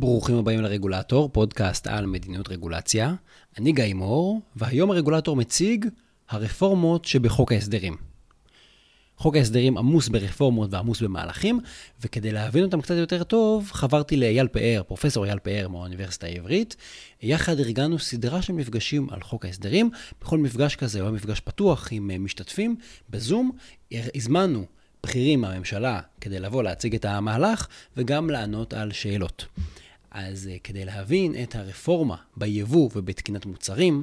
ברוכים הבאים לרגולטור, פודקאסט על מדיניות רגולציה. אני גיא מור, והיום הרגולטור מציג הרפורמות שבחוק ההסדרים. חוק ההסדרים עמוס ברפורמות ועמוס במהלכים, וכדי להבין אותם קצת יותר טוב, חברתי לאייל פאר, פרופסור אייל פאר מהאוניברסיטה העברית. יחד ארגנו סדרה של מפגשים על חוק ההסדרים. בכל מפגש כזה הוא היה מפגש פתוח עם משתתפים בזום. הזמנו בכירים מהממשלה כדי לבוא להציג את המהלך וגם לענות על שאלות. אז אה, כדי להבין את הרפורמה ביבוא ובתקינת מוצרים,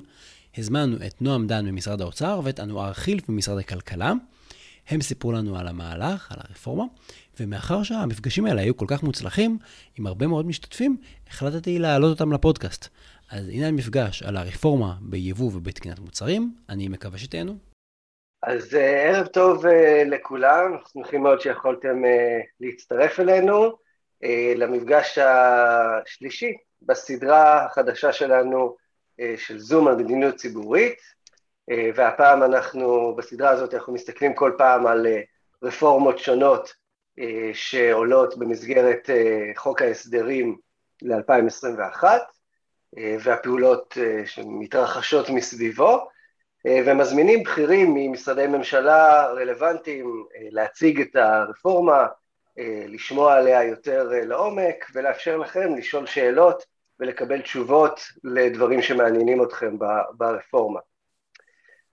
הזמנו את נועם דן ממשרד האוצר ואת אנואר חילף ממשרד הכלכלה. הם סיפרו לנו על המהלך, על הרפורמה, ומאחר שהמפגשים האלה היו כל כך מוצלחים, עם הרבה מאוד משתתפים, החלטתי להעלות אותם לפודקאסט. אז הנה המפגש על הרפורמה ביבוא ובתקינת מוצרים, אני מקווה שתהנו. אז אה, ערב טוב אה, לכולם, אנחנו שמחים מאוד שיכולתם להצטרף אלינו. אה, למפגש השלישי בסדרה החדשה שלנו אה, של זום על מדיניות ציבורית, אה, והפעם אנחנו, בסדרה הזאת אנחנו מסתכלים כל פעם על רפורמות שונות שעולות במסגרת חוק ההסדרים ל-2021, והפעולות שמתרחשות מסביבו, ומזמינים בכירים ממשרדי ממשלה רלוונטיים להציג את הרפורמה, לשמוע עליה יותר אה, לעומק ולאפשר לכם לשאול שאלות ולקבל תשובות לדברים שמעניינים אתכם ברפורמה.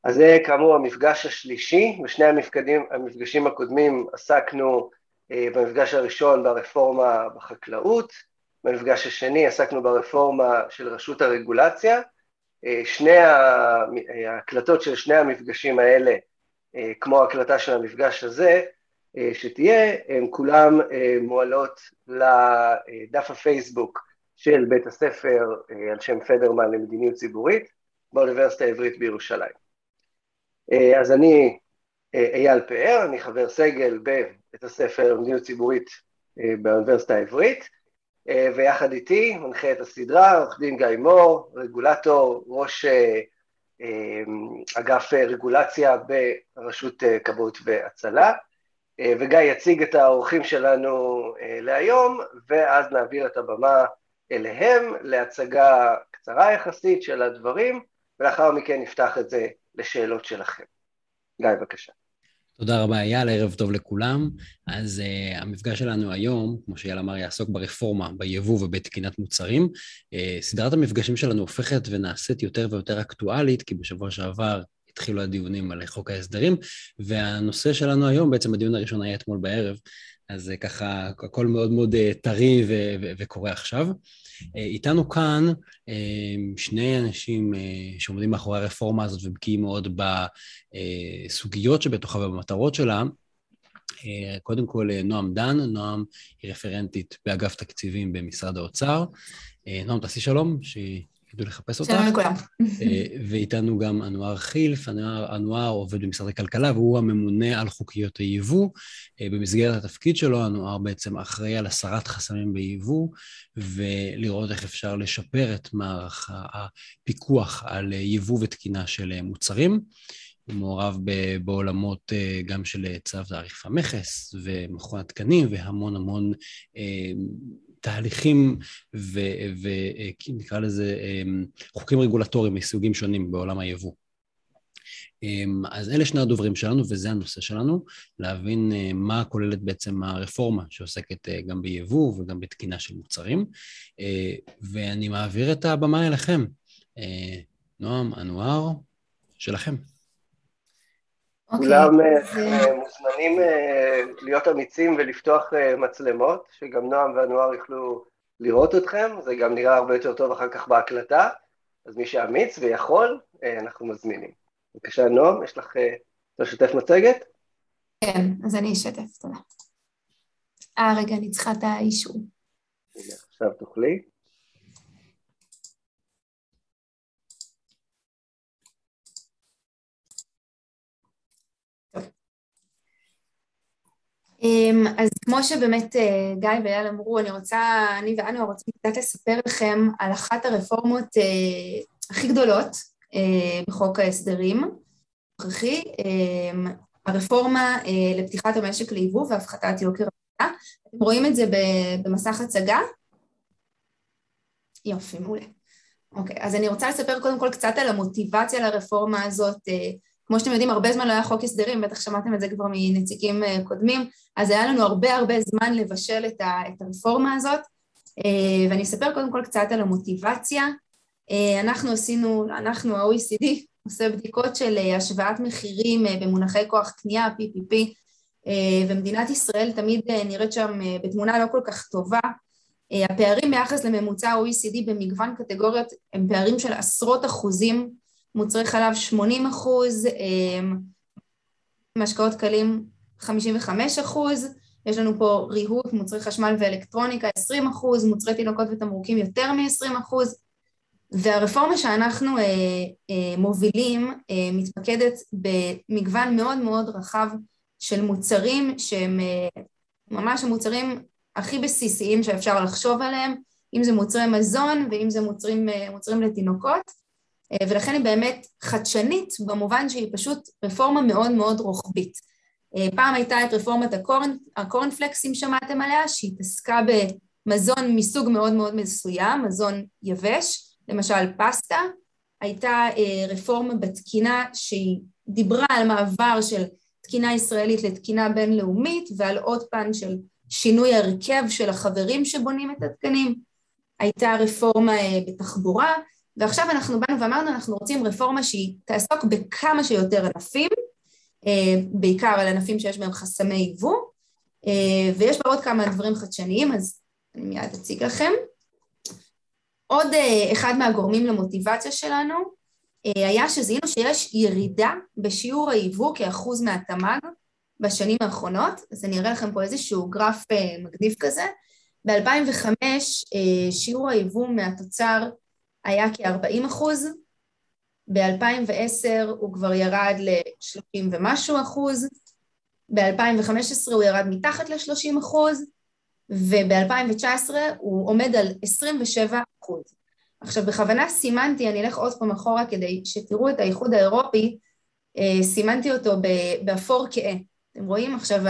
אז זה כאמור המפגש השלישי, בשני המפגשים, המפגשים הקודמים עסקנו אה, במפגש הראשון ברפורמה בחקלאות, במפגש השני עסקנו ברפורמה של רשות הרגולציה, שני ההקלטות של שני המפגשים האלה, כמו ההקלטה של המפגש הזה, אה, שתהיה, הן כולן אה, מועלות לדף הפייסבוק של בית הספר אה, על שם פדרמן למדיניות ציבורית באוניברסיטה העברית בירושלים. אז אני אייל פאר, אני חבר סגל בבית הספר למדיניות ציבורית באוניברסיטה העברית, ויחד איתי מנחה את הסדרה עורך דין גיא מור, רגולטור, ראש אגף רגולציה ברשות כבאות והצלה. אה, וגיא יציג את האורחים שלנו אה, להיום, ואז נעביר את הבמה אליהם להצגה קצרה יחסית של הדברים, ולאחר מכן נפתח את זה לשאלות שלכם. גיא, בבקשה. תודה רבה, אייל, ערב טוב לכולם. אז uh, המפגש שלנו היום, כמו שאייל אמר, יעסוק ברפורמה, ביבוא ובתקינת מוצרים. Uh, סדרת המפגשים שלנו הופכת ונעשית יותר ויותר אקטואלית, כי בשבוע שעבר התחילו הדיונים על חוק ההסדרים, והנושא שלנו היום, בעצם הדיון הראשון היה אתמול בערב, אז ככה הכל מאוד מאוד אה, טרי וקורה עכשיו. אה, איתנו כאן אה, שני אנשים שעומדים מאחורי הרפורמה הזאת ובקיאים מאוד בסוגיות שבתוכה ובמטרות שלה. קודם כל, נועם דן, נועם היא רפרנטית באגף תקציבים במשרד האוצר. נועם, תעשי שלום, שהיא ידעו לחפש אותך. שלום לכולם. אה, ואיתנו גם אנואר חילף, אנואר, אנואר עובד במשרד הכלכלה והוא הממונה על חוקיות היבוא. אה, במסגרת התפקיד שלו, אנואר בעצם אחראי על הסרת חסמים ביבוא, ולראות איך אפשר לשפר את מערך הפיקוח על יבוא ותקינה של מוצרים. הוא מעורב בעולמות אה, גם של צו תעריף המכס ומכון התקנים והמון המון תהליכים ונקרא לזה אמ, חוקים רגולטוריים מסוגים שונים בעולם היבוא. אמ, אז אלה שני הדוברים שלנו, וזה הנושא שלנו, להבין אה, מה כוללת בעצם הרפורמה שעוסקת אה, גם ביבוא וגם בתקינה של מוצרים. אה, ואני מעביר את הבמה אליכם. נועם, אנואר, שלכם. אוקיי, כולם אה, מוזמנים אה, להיות אמיצים ולפתוח אה, מצלמות, שגם נועם ואנואר יוכלו לראות אתכם, זה גם נראה הרבה יותר טוב אחר כך בהקלטה, אז מי שאמיץ ויכול, אנחנו מזמינים. בבקשה, נועם, יש לך לשתף מצגת? כן, אז אני אשתף, תודה. אה, רגע, אני צריכה את האישור. עכשיו תוכלי. אז כמו שבאמת אה, גיא ואייל אמרו, אני רוצה, אני ואנו רוצים קצת לספר לכם על אחת הרפורמות אה, הכי גדולות אה, בחוק ההסדרים הנוכחי, אמ, הרפורמה לפתיחת המשק ליבוא והפחתת יוקר המחיה. אתם רואים את זה במסך הצגה? יופי, מעולה. אוקיי, אז אני רוצה לספר קודם כל קצת על המוטיבציה לרפורמה הזאת. כמו שאתם יודעים, הרבה זמן לא היה חוק הסדרים, בטח שמעתם את זה כבר מנציגים קודמים, אז היה לנו הרבה הרבה זמן לבשל את, הרפורמה הזאת, ואני אספר קודם כל קצת על המוטיבציה. אנחנו עשינו, אנחנו, ה-OECD, עושה בדיקות של השוואת מחירים במונחי כוח קנייה, PPP, ומדינת ישראל תמיד נראית שם בתמונה לא כל כך טובה. הפערים ביחס לממוצע ה-OECD במגוון קטגוריות הם פערים של עשרות אחוזים, מוצרי חלב 80 אחוז, משקאות קלים 55 אחוז, יש לנו פה ריהוט, מוצרי חשמל ואלקטרוניקה 20 אחוז, מוצרי תינוקות ותמרוקים יותר מ-20 אחוז, והרפורמה שאנחנו אה, אה, מובילים אה, מתמקדת במגוון מאוד מאוד רחב של מוצרים שהם אה, ממש המוצרים הכי בסיסיים שאפשר לחשוב עליהם, אם זה מוצרי מזון ואם זה מוצרים, אה, מוצרים לתינוקות, אה, ולכן היא באמת חדשנית במובן שהיא פשוט רפורמה מאוד מאוד רוחבית. אה, פעם הייתה את רפורמת הקורן, הקורנפלקס, אם שמעתם עליה, שהתעסקה במזון מסוג מאוד מאוד מסוים, מזון יבש, למשל פסטה, הייתה רפורמה בתקינה שהיא דיברה על מעבר של תקינה ישראלית לתקינה בינלאומית ועל עוד פן של שינוי הרכב של החברים שבונים את התקנים, הייתה רפורמה בתחבורה, ועכשיו אנחנו באנו ואמרנו אנחנו רוצים רפורמה שהיא תעסוק בכמה שיותר ענפים, בעיקר על ענפים שיש בהם חסמי יבוא, ויש בה עוד כמה דברים חדשניים, אז אני מיד אציג לכם. עוד אחד מהגורמים למוטיבציה שלנו היה שזיהינו שיש ירידה בשיעור היבוא כאחוז מהתמ"ג בשנים האחרונות, אז אני אראה לכם פה איזשהו גרף מגניב כזה. ב-2005 שיעור היבוא מהתוצר היה כ-40 אחוז, ב-2010 הוא כבר ירד ל-30 ומשהו אחוז, ב-2015 הוא ירד מתחת ל-30 אחוז, וב-2019 הוא עומד על 27 אחוז. עכשיו בכוונה סימנתי, אני אלך עוד פעם אחורה כדי שתראו את האיחוד האירופי, סימנתי אותו באפור כהה. אתם רואים עכשיו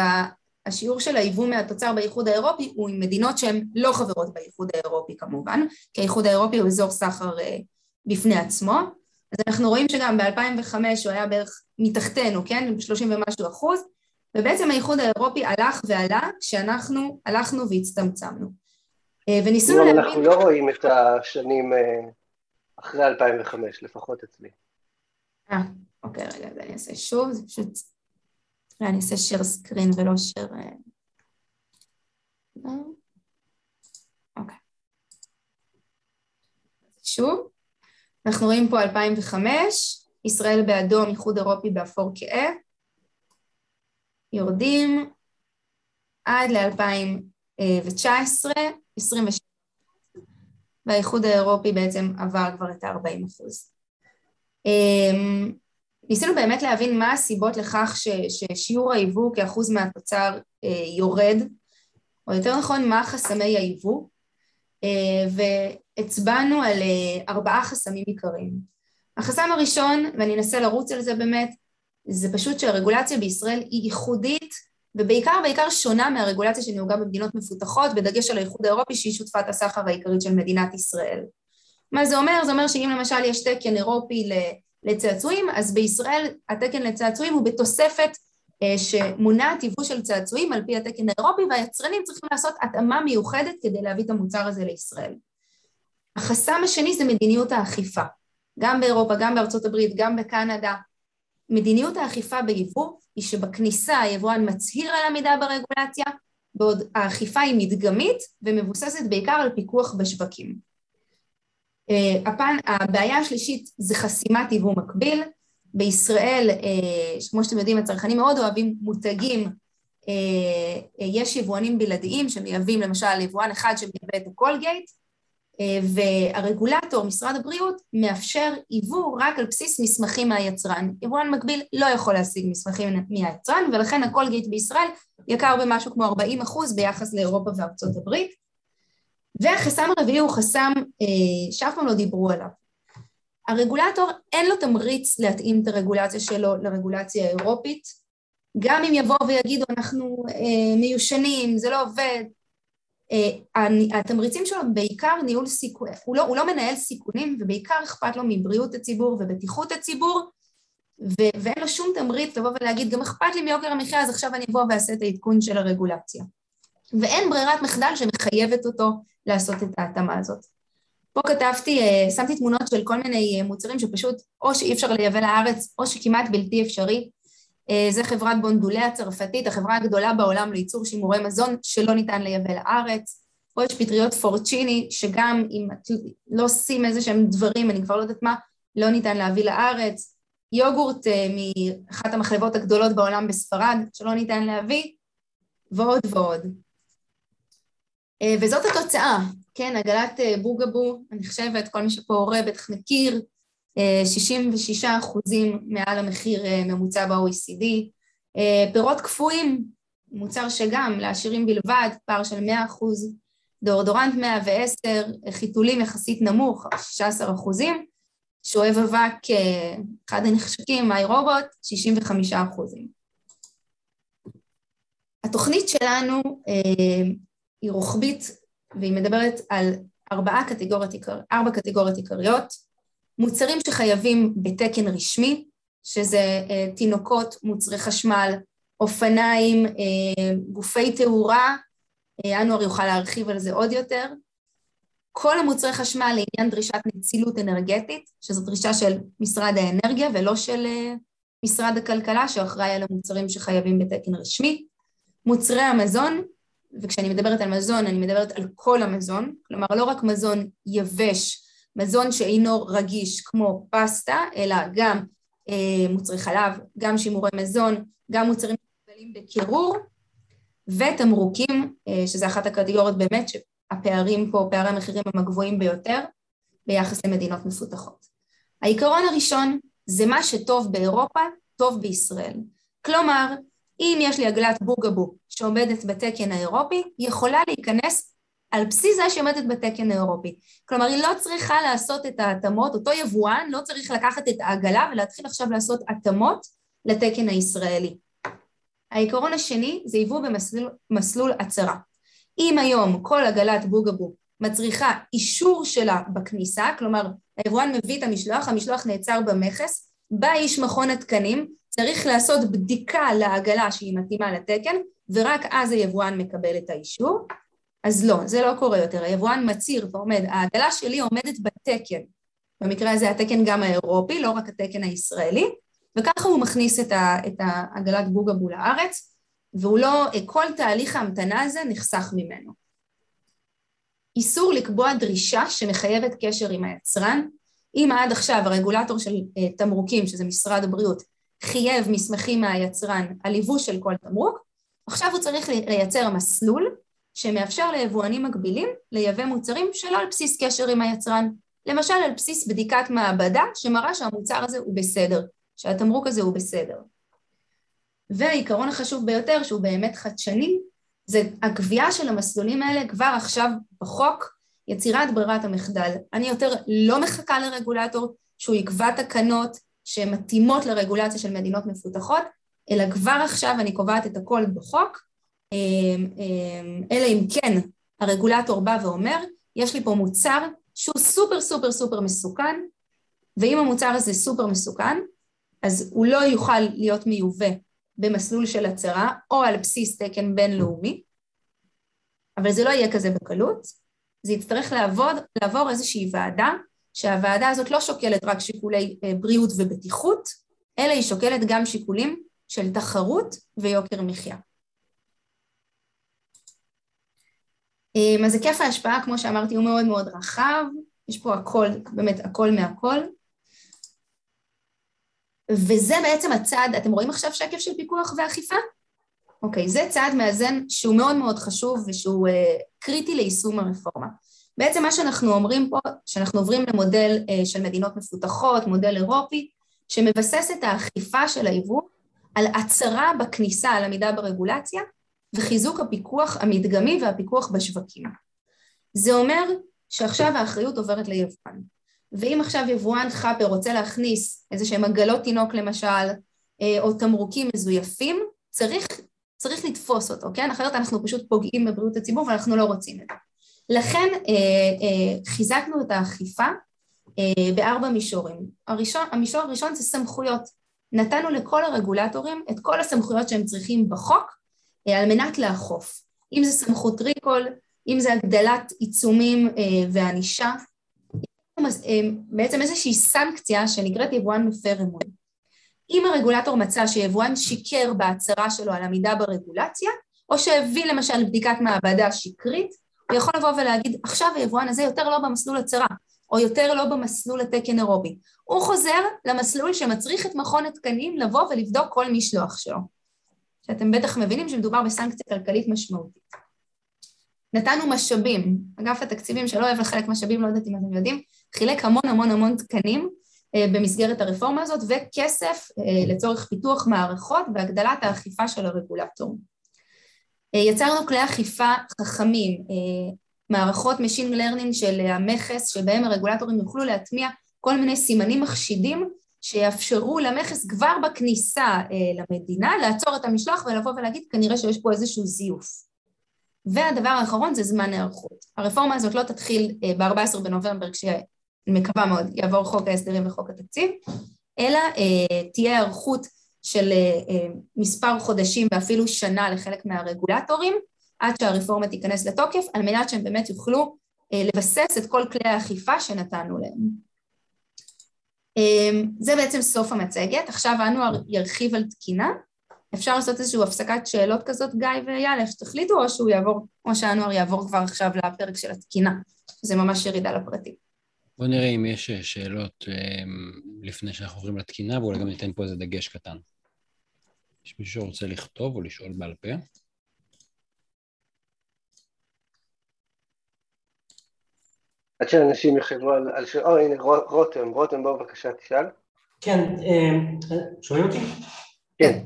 השיעור של היבוא מהתוצר באיחוד האירופי הוא עם מדינות שהן לא חברות באיחוד האירופי כמובן, כי האיחוד האירופי הוא אזור סחר בפני עצמו, אז אנחנו רואים שגם ב-2005 הוא היה בערך מתחתנו, כן? 30 ומשהו אחוז, ובעצם האיחוד האירופי הלך ועלה כשאנחנו הלכנו והצטמצמנו. וניסינו להבין... אנחנו לא רואים את השנים אחרי 2005, לפחות אצלי. אה, אוקיי, רגע, אז אני אעשה שוב, זה פשוט... אולי אני אעשה share סקרין ולא share... אוקיי. שוב, אנחנו רואים פה 2005, ישראל באדום, איחוד אירופי באפור כהה, יורדים עד ל-2019, 27, והאיחוד האירופי בעצם עבר כבר את ה-40 אחוז. ניסינו באמת להבין מה הסיבות לכך ש, ששיעור היבוא כאחוז מהתוצר אה, יורד, או יותר נכון, מה חסמי היבוא, אה, והצבענו על אה, ארבעה חסמים עיקריים. החסם הראשון, ואני אנסה לרוץ על זה באמת, זה פשוט שהרגולציה בישראל היא ייחודית, ובעיקר בעיקר שונה מהרגולציה שנהוגה במדינות מפותחות, בדגש על האיחוד האירופי שהיא שותפת הסחר העיקרית של מדינת ישראל. מה זה אומר? זה אומר שאם למשל יש תקן אירופי לצעצועים, אז בישראל התקן לצעצועים הוא בתוספת שמונעת יבוא של צעצועים על פי התקן האירופי, והיצרנים צריכים לעשות התאמה מיוחדת כדי להביא את המוצר הזה לישראל. החסם השני זה מדיניות האכיפה. גם באירופה, גם בארצות הברית, גם בקנדה. מדיניות האכיפה ביבוא היא שבכניסה היבואן מצהיר על עמידה ברגולציה, בעוד האכיפה היא מדגמית ומבוססת בעיקר על פיקוח בשווקים. הפן, הבעיה השלישית זה חסימת יבוא מקביל. בישראל, כמו שאתם יודעים, הצרכנים מאוד אוהבים מותגים, יש יבואנים בלעדיים שמייבאים למשל יבואן אחד שמייבא את הקולגייט, והרגולטור, משרד הבריאות, מאפשר יבוא רק על בסיס מסמכים מהיצרן. יבואן מקביל לא יכול להשיג מסמכים מהיצרן, ולכן הקולגייט בישראל יקר במשהו כמו 40 אחוז ביחס לאירופה וארצות הברית. והחסם הרביעי הוא חסם אה, שאף פעם לא דיברו עליו. הרגולטור אין לו תמריץ להתאים את הרגולציה שלו לרגולציה האירופית, גם אם יבואו ויגידו אנחנו אה, מיושנים, זה לא עובד, התמריצים שלו בעיקר ניהול סיכונים, הוא, לא, הוא לא מנהל סיכונים ובעיקר אכפת לו מבריאות הציבור ובטיחות הציבור ו- ואין לו שום תמריץ לבוא ולהגיד גם אכפת לי מיוקר המחיה אז עכשיו אני אבוא ואעשה את העדכון של הרגולציה ואין ברירת מחדל שמחייבת אותו לעשות את ההתאמה הזאת. פה כתבתי, אה, שמתי תמונות של כל מיני אה, מוצרים שפשוט או שאי אפשר לייבא לארץ או שכמעט בלתי אפשרי. אה, זה חברת בונדולה הצרפתית, החברה הגדולה בעולם לייצור שימורי מזון שלא ניתן לייבא לארץ. פה יש פטריות פורצ'יני, שגם אם לא עושים איזה שהם דברים, אני כבר לא יודעת מה, לא ניתן להביא לארץ. יוגורט מאחת המחלבות הגדולות בעולם בספרד, שלא ניתן להביא, ועוד ועוד. וזאת התוצאה, כן, עגלת אה, בוגבו, אני חושבת, כל מי שפה הורה בטח מכיר, 66 אה, אחוזים מעל המחיר אה, ממוצע ב-OECD. פירות קפואים, מוצר שגם לעשירים בלבד, פער של 100 אחוז, דאורדורנט 110, חיתולים יחסית נמוך, 16 אחוזים, שואב אבק, אחד הנחשקים, מיי רובוט, 65 אחוזים. התוכנית שלנו היא רוחבית והיא מדברת על ארבעה קטגוריות, ארבע קטגוריות עיקריות, מוצרים שחייבים בתקן רשמי, שזה אה, תינוקות, מוצרי חשמל, אופניים, אה, גופי תאורה, אה, אנואר יוכל להרחיב על זה עוד יותר. כל המוצרי חשמל לעניין דרישת נצילות אנרגטית, שזו דרישה של משרד האנרגיה ולא של אה, משרד הכלכלה, שאחראי על המוצרים שחייבים בתקן רשמי. מוצרי המזון, וכשאני מדברת על מזון, אני מדברת על כל המזון, כלומר לא רק מזון יבש, מזון שאינו רגיש כמו פסטה, אלא גם אה, מוצרי חלב, גם שימורי מזון, גם מוצרים מקובלים בקירור, ותמרוקים, אה, שזה אחת הקטגוריות באמת שהפערים פה, פערי המחירים הם הגבוהים ביותר ביחס למדינות מפותחות. העיקרון הראשון זה מה שטוב באירופה, טוב בישראל. כלומר, אם יש לי עגלת בוגבו שעומדת בתקן האירופי, היא יכולה להיכנס על בסיס זה שהיא עומדת בתקן האירופי. כלומר, היא לא צריכה לעשות את ההתאמות, אותו יבואן לא צריך לקחת את העגלה ולהתחיל עכשיו לעשות התאמות לתקן הישראלי. העיקרון השני זה יבוא במסלול הצהרה. אם היום כל עגלת בוגבו מצריכה אישור שלה בכניסה, כלומר היבואן מביא את המשלוח, המשלוח נעצר במכס, בא איש מכון התקנים, צריך לעשות בדיקה לעגלה שהיא מתאימה לתקן, ורק אז היבואן מקבל את האישור. אז לא, זה לא קורה יותר. היבואן מצהיר ועומד, העגלה שלי עומדת בתקן. במקרה הזה התקן גם האירופי, לא רק התקן הישראלי, וככה הוא מכניס את, ה, את העגלת בוגבו לארץ, והוא לא, כל תהליך ההמתנה הזה נחסך ממנו. איסור לקבוע דרישה שמחייבת קשר עם היצרן. אם עד עכשיו הרגולטור של אה, תמרוקים, שזה משרד הבריאות, חייב מסמכים מהיצרן על יבוא של כל תמרוק, עכשיו הוא צריך לייצר מסלול שמאפשר ליבואנים מקבילים לייבא מוצרים שלא על בסיס קשר עם היצרן, למשל על בסיס בדיקת מעבדה שמראה שהמוצר הזה הוא בסדר, שהתמרוק הזה הוא בסדר. והעיקרון החשוב ביותר, שהוא באמת חדשני, זה הקביעה של המסלולים האלה כבר עכשיו בחוק, יצירת ברירת המחדל. אני יותר לא מחכה לרגולטור שהוא יקבע תקנות שמתאימות לרגולציה של מדינות מפותחות, אלא כבר עכשיו אני קובעת את הכל בחוק, אמ, אמ, אלא אם כן הרגולטור בא ואומר, יש לי פה מוצר שהוא סופר סופר סופר מסוכן, ואם המוצר הזה סופר מסוכן, אז הוא לא יוכל להיות מיובא במסלול של הצהרה או על בסיס תקן בינלאומי, אבל זה לא יהיה כזה בקלות, זה יצטרך לעבוד, לעבור איזושהי ועדה שהוועדה הזאת לא שוקלת רק שיקולי אה, בריאות ובטיחות, אלא היא שוקלת גם שיקולים של תחרות ויוקר מחיה. אמ, אז היקף ההשפעה, כמו שאמרתי, הוא מאוד מאוד רחב, יש פה הכל, באמת הכל מהכל. וזה בעצם הצעד, אתם רואים עכשיו שקף של פיקוח ואכיפה? אוקיי, זה צעד מאזן שהוא מאוד מאוד חשוב ושהוא uh, קריטי ליישום הרפורמה. בעצם מה שאנחנו אומרים פה, שאנחנו עוברים למודל uh, של מדינות מפותחות, מודל אירופי, שמבסס את האכיפה של היבוא על הצהרה בכניסה על עמידה ברגולציה וחיזוק הפיקוח המדגמי והפיקוח בשווקים. זה אומר שעכשיו האחריות עוברת ליבואן. ואם עכשיו יבואן חאפר רוצה להכניס איזה שהם עגלות תינוק למשל, אה, או תמרוקים מזויפים, צריך צריך לתפוס אותו, כן? אחרת אנחנו פשוט פוגעים בבריאות הציבור ואנחנו לא רוצים את זה. לכן אה, אה, חיזקנו את האכיפה אה, בארבע מישורים. הראשון, המישור הראשון זה סמכויות. נתנו לכל הרגולטורים את כל הסמכויות שהם צריכים בחוק על מנת לאכוף. אם זה סמכות ריקול, אם זה הגדלת עיצומים וענישה, בעצם איזושהי סנקציה שנקראת יבואן מפר אמון. אם הרגולטור מצא שיבואן שיקר בהצהרה שלו על עמידה ברגולציה, או שהביא למשל בדיקת מעבדה שקרית, הוא יכול לבוא ולהגיד, עכשיו היבואן הזה יותר לא במסלול הצהרה, או יותר לא במסלול התקן אירופי. הוא חוזר למסלול שמצריך את מכון התקנים לבוא ולבדוק כל משלוח שלו. שאתם בטח מבינים שמדובר בסנקציה כלכלית משמעותית. נתנו משאבים, אגף התקציבים שלא אוהב לחלק משאבים, לא יודעת אם אתם יודעים, חילק המון המון המון תקנים אה, במסגרת הרפורמה הזאת, וכסף אה, לצורך פיתוח מערכות והגדלת האכיפה של הרגולטור. אה, יצרנו כלי אכיפה חכמים, מערכות Machine Learning של המכס, שבהם הרגולטורים יוכלו להטמיע כל מיני סימנים מחשידים שיאפשרו למכס כבר בכניסה למדינה לעצור את המשלוח ולבוא ולהגיד כנראה שיש פה איזשהו זיוף. והדבר האחרון זה זמן היערכות. הרפורמה הזאת לא תתחיל ב-14 בנובמבר מקווה מאוד, יעבור חוק ההסדרים וחוק התקציב, אלא אה, תהיה היערכות של אה, אה, מספר חודשים ואפילו שנה לחלק מהרגולטורים, עד שהרפורמה תיכנס לתוקף, על מנת שהם באמת יוכלו אה, לבסס את כל כלי האכיפה שנתנו להם. זה בעצם סוף המצגת, עכשיו אנואר ירחיב על תקינה, אפשר לעשות איזושהי הפסקת שאלות כזאת, גיא ואייל, איך שתחליטו, או שהוא יעבור, או שאנואר יעבור כבר עכשיו לפרק של התקינה, זה ממש ירידה לפרטים. בוא נראה אם יש שאלות לפני שאנחנו עוברים לתקינה, ואולי גם ניתן פה איזה דגש קטן. יש מישהו שרוצה לכתוב או לשאול בעל פה? עד שאנשים יחשבו על, על ש... או הנה רותם, רותם בוא בבקשה תשאל. כן, אמ, שומעים אותי? כן.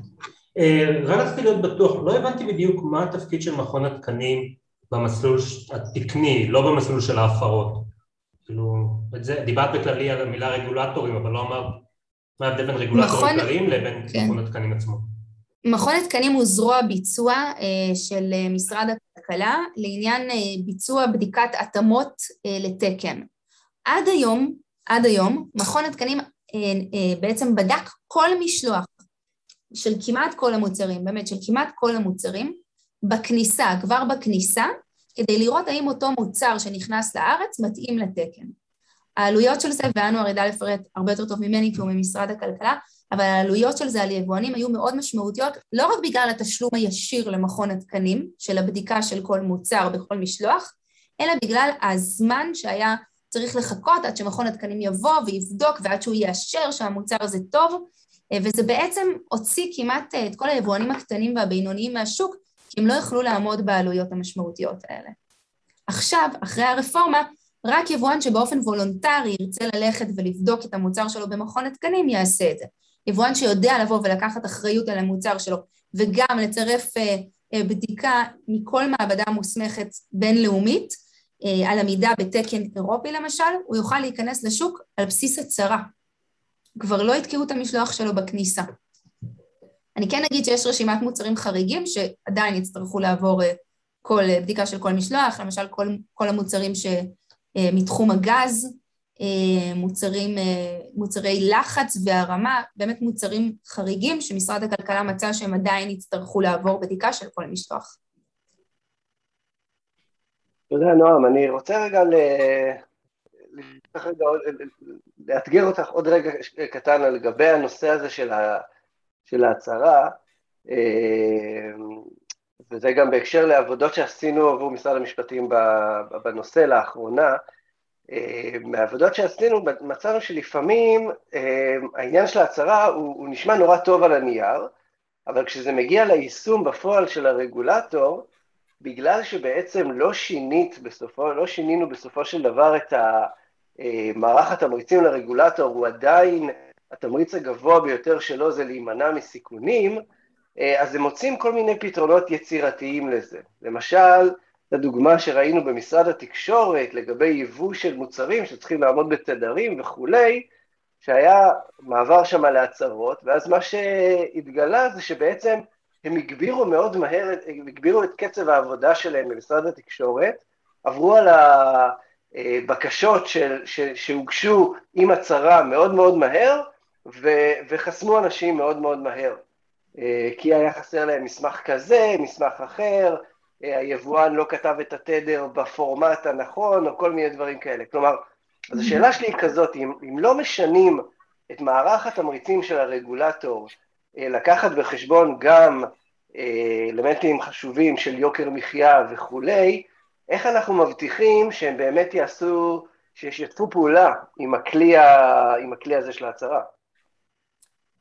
אה, רק רציתי להיות בטוח, לא הבנתי בדיוק מה התפקיד של מכון התקנים במסלול התקני, לא במסלול של ההפרות. כאילו, את זה, דיברת בכללי על המילה רגולטורים, אבל לא אמרת מה ההבדל בין רגולטורים מכון... כלליים לבין כן. מכון התקנים עצמו. מכון התקנים הוא זרוע ביצוע אה, של אה, משרד הכלכלה לעניין אה, ביצוע בדיקת התאמות לתקן. עד היום, עד היום, מכון התקנים בעצם בדק כל משלוח של כמעט כל המוצרים, באמת של כמעט כל המוצרים, בכניסה, כבר בכניסה, כדי לראות האם אותו מוצר שנכנס לארץ מתאים לתקן. העלויות של זה, ואנואר ידע לפרט הרבה יותר טוב ממני כי הוא ממשרד הכלכלה, אבל העלויות של זה על יבואנים היו מאוד משמעותיות, לא רק בגלל התשלום הישיר למכון התקנים של הבדיקה של כל מוצר בכל משלוח, אלא בגלל הזמן שהיה צריך לחכות עד שמכון התקנים יבוא ויבדוק ועד שהוא יאשר שהמוצר הזה טוב, וזה בעצם הוציא כמעט את כל היבואנים הקטנים והבינוניים מהשוק, כי הם לא יכלו לעמוד בעלויות המשמעותיות האלה. עכשיו, אחרי הרפורמה, רק יבואן שבאופן וולונטרי ירצה ללכת ולבדוק את המוצר שלו במכון התקנים יעשה את זה. יבואן שיודע לבוא ולקחת אחריות על המוצר שלו וגם לצרף אה, אה, בדיקה מכל מעבדה מוסמכת בינלאומית אה, על עמידה בתקן אירופי למשל, הוא יוכל להיכנס לשוק על בסיס הצהרה. כבר לא יתקעו את המשלוח שלו בכניסה. אני כן אגיד שיש רשימת מוצרים חריגים שעדיין יצטרכו לעבור כל בדיקה של כל משלוח, למשל כל, כל המוצרים שמתחום הגז, מוצרים, מוצרי לחץ והרמה, באמת מוצרים חריגים שמשרד הכלכלה מצא שהם עדיין יצטרכו לעבור בדיקה של כל משלוח. תודה נועם, אני רוצה רגע ל... לאתגר אותך עוד רגע קטן לגבי הנושא הזה של ה... של ההצהרה, אה, וזה גם בהקשר לעבודות שעשינו עבור משרד המשפטים בנושא לאחרונה, אה, מהעבודות שעשינו מצאנו שלפעמים אה, העניין של ההצהרה הוא, הוא נשמע נורא טוב על הנייר, אבל כשזה מגיע ליישום בפועל של הרגולטור, בגלל שבעצם לא שינית בסופו, לא שינינו בסופו של דבר את מערך התמריצים לרגולטור, הוא עדיין התמריץ הגבוה ביותר שלו זה להימנע מסיכונים, אה, אז הם מוצאים כל מיני פתרונות יצירתיים לזה. למשל, לדוגמה שראינו במשרד התקשורת לגבי יבוא של מוצרים שצריכים לעמוד בתדרים וכולי, שהיה מעבר שם להצהרות, ואז מה שהתגלה זה שבעצם הם הגבירו מאוד מהר, הם הגבירו את קצב העבודה שלהם במשרד התקשורת, עברו על הבקשות של, של, שהוגשו עם הצהרה מאוד מאוד מהר, ו, וחסמו אנשים מאוד מאוד מהר. אה, כי היה חסר להם מסמך כזה, מסמך אחר, היבואן לא כתב את התדר בפורמט הנכון, או כל מיני דברים כאלה. כלומר, אז השאלה שלי היא כזאת, אם, אם לא משנים את מערך התמריצים של הרגולטור, אה, לקחת בחשבון גם אלמנטים חשובים של יוקר מחיה וכולי, איך אנחנו מבטיחים שהם באמת יעשו, שישתפו פעולה עם הכלי, ה, עם הכלי הזה של ההצהרה?